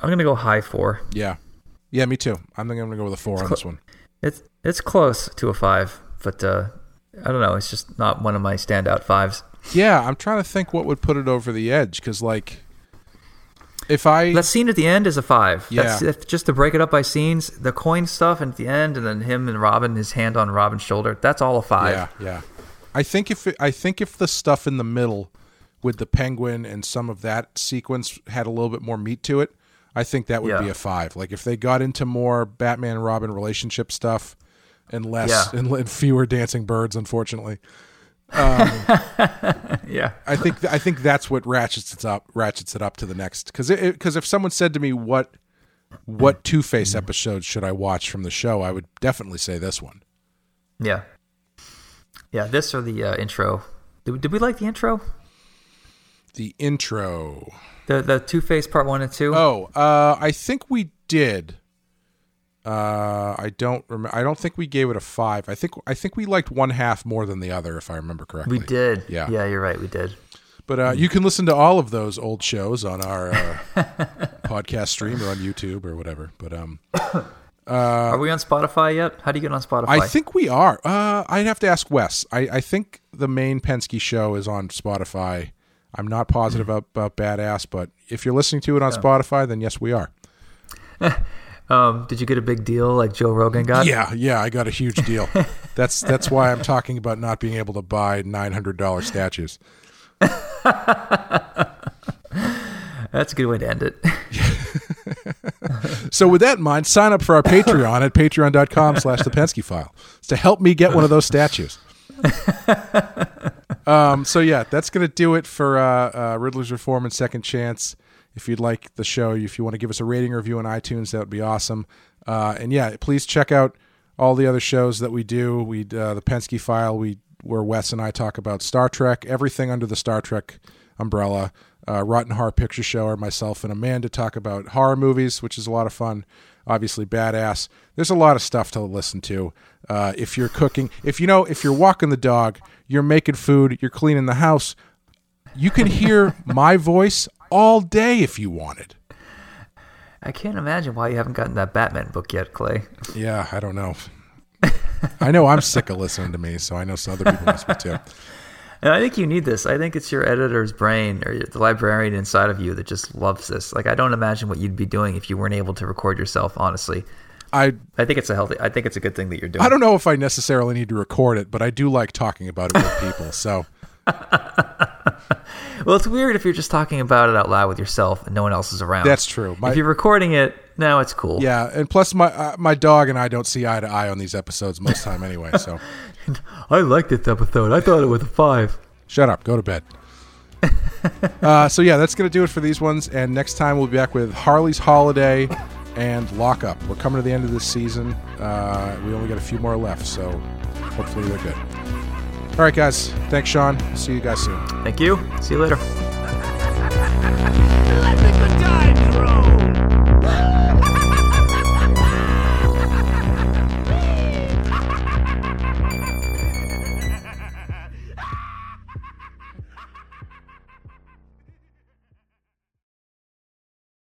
I'm gonna go high four. Yeah, yeah, me too. I think I'm gonna go with a four on this one. It's it's close to a five, but uh, I don't know. It's just not one of my standout fives. Yeah, I'm trying to think what would put it over the edge because like if I That scene at the end is a five. Yeah. That's, that's just to break it up by scenes. The coin stuff at the end, and then him and Robin, his hand on Robin's shoulder. That's all a five. Yeah, yeah. I think if it, I think if the stuff in the middle with the penguin and some of that sequence had a little bit more meat to it, I think that would be a five. Like if they got into more Batman and Robin relationship stuff and less Yeah. and, and fewer dancing birds, unfortunately. Um, yeah. I think I think that's what ratchets it up ratchets it up to the next because because if someone said to me what what Two Face episodes should I watch from the show, I would definitely say this one. Yeah. Yeah. This or the uh, intro. Did, we- did we like the intro? The intro. The the Two Face Part One and Two. Oh, uh, I think we did. Uh, I don't remember. I don't think we gave it a five. I think I think we liked one half more than the other, if I remember correctly. we did. Yeah. Yeah, you're right. We did. But uh, you can listen to all of those old shows on our uh, podcast stream or on YouTube or whatever. But um, Are we on Spotify yet? How do you get on Spotify? I think we are. Uh, I'd have to ask Wes. I, I think the main Penske show is on Spotify. I'm not positive about, about Badass, but if you're listening to it on Spotify, then yes, we are. Um, did you get a big deal like Joe Rogan got? Yeah, yeah, I got a huge deal. that's that's why I'm talking about not being able to buy nine hundred dollar statues. That's a good way to end it. So with that in mind, sign up for our Patreon at patreon.com slash the Penske file. To help me get one of those statues. um, so yeah, that's gonna do it for uh, uh, Riddler's Reform and Second Chance. If you'd like the show, if you want to give us a rating or review on iTunes, that would be awesome. Uh, and yeah, please check out all the other shows that we do. We uh, the Penske File, we where Wes and I talk about Star Trek, everything under the Star Trek umbrella. Uh, Rotten Horror Picture Show, or myself and Amanda talk about horror movies, which is a lot of fun. Obviously, badass. There's a lot of stuff to listen to. Uh, if you're cooking, if you know, if you're walking the dog, you're making food, you're cleaning the house, you can hear my voice all day if you wanted. I can't imagine why you haven't gotten that Batman book yet, Clay. Yeah, I don't know. I know I'm sick of listening to me, so I know some other people must be too. And I think you need this. I think it's your editor's brain or the librarian inside of you that just loves this. Like I don't imagine what you'd be doing if you weren't able to record yourself. Honestly, I I think it's a healthy. I think it's a good thing that you're doing. I don't know if I necessarily need to record it, but I do like talking about it with people. So Well, it's weird if you're just talking about it out loud with yourself and no one else is around. that's true. My, if you're recording it, now it's cool. yeah, and plus my uh, my dog and I don't see eye to eye on these episodes most time anyway. So I liked this episode. I thought it was a five. shut up, go to bed. uh, so yeah, that's gonna do it for these ones. And next time we'll be back with Harley's Holiday and Lockup. We're coming to the end of this season. Uh, we only got a few more left, so hopefully they're good. All right, guys. Thanks, Sean. See you guys soon. Thank you. See you later.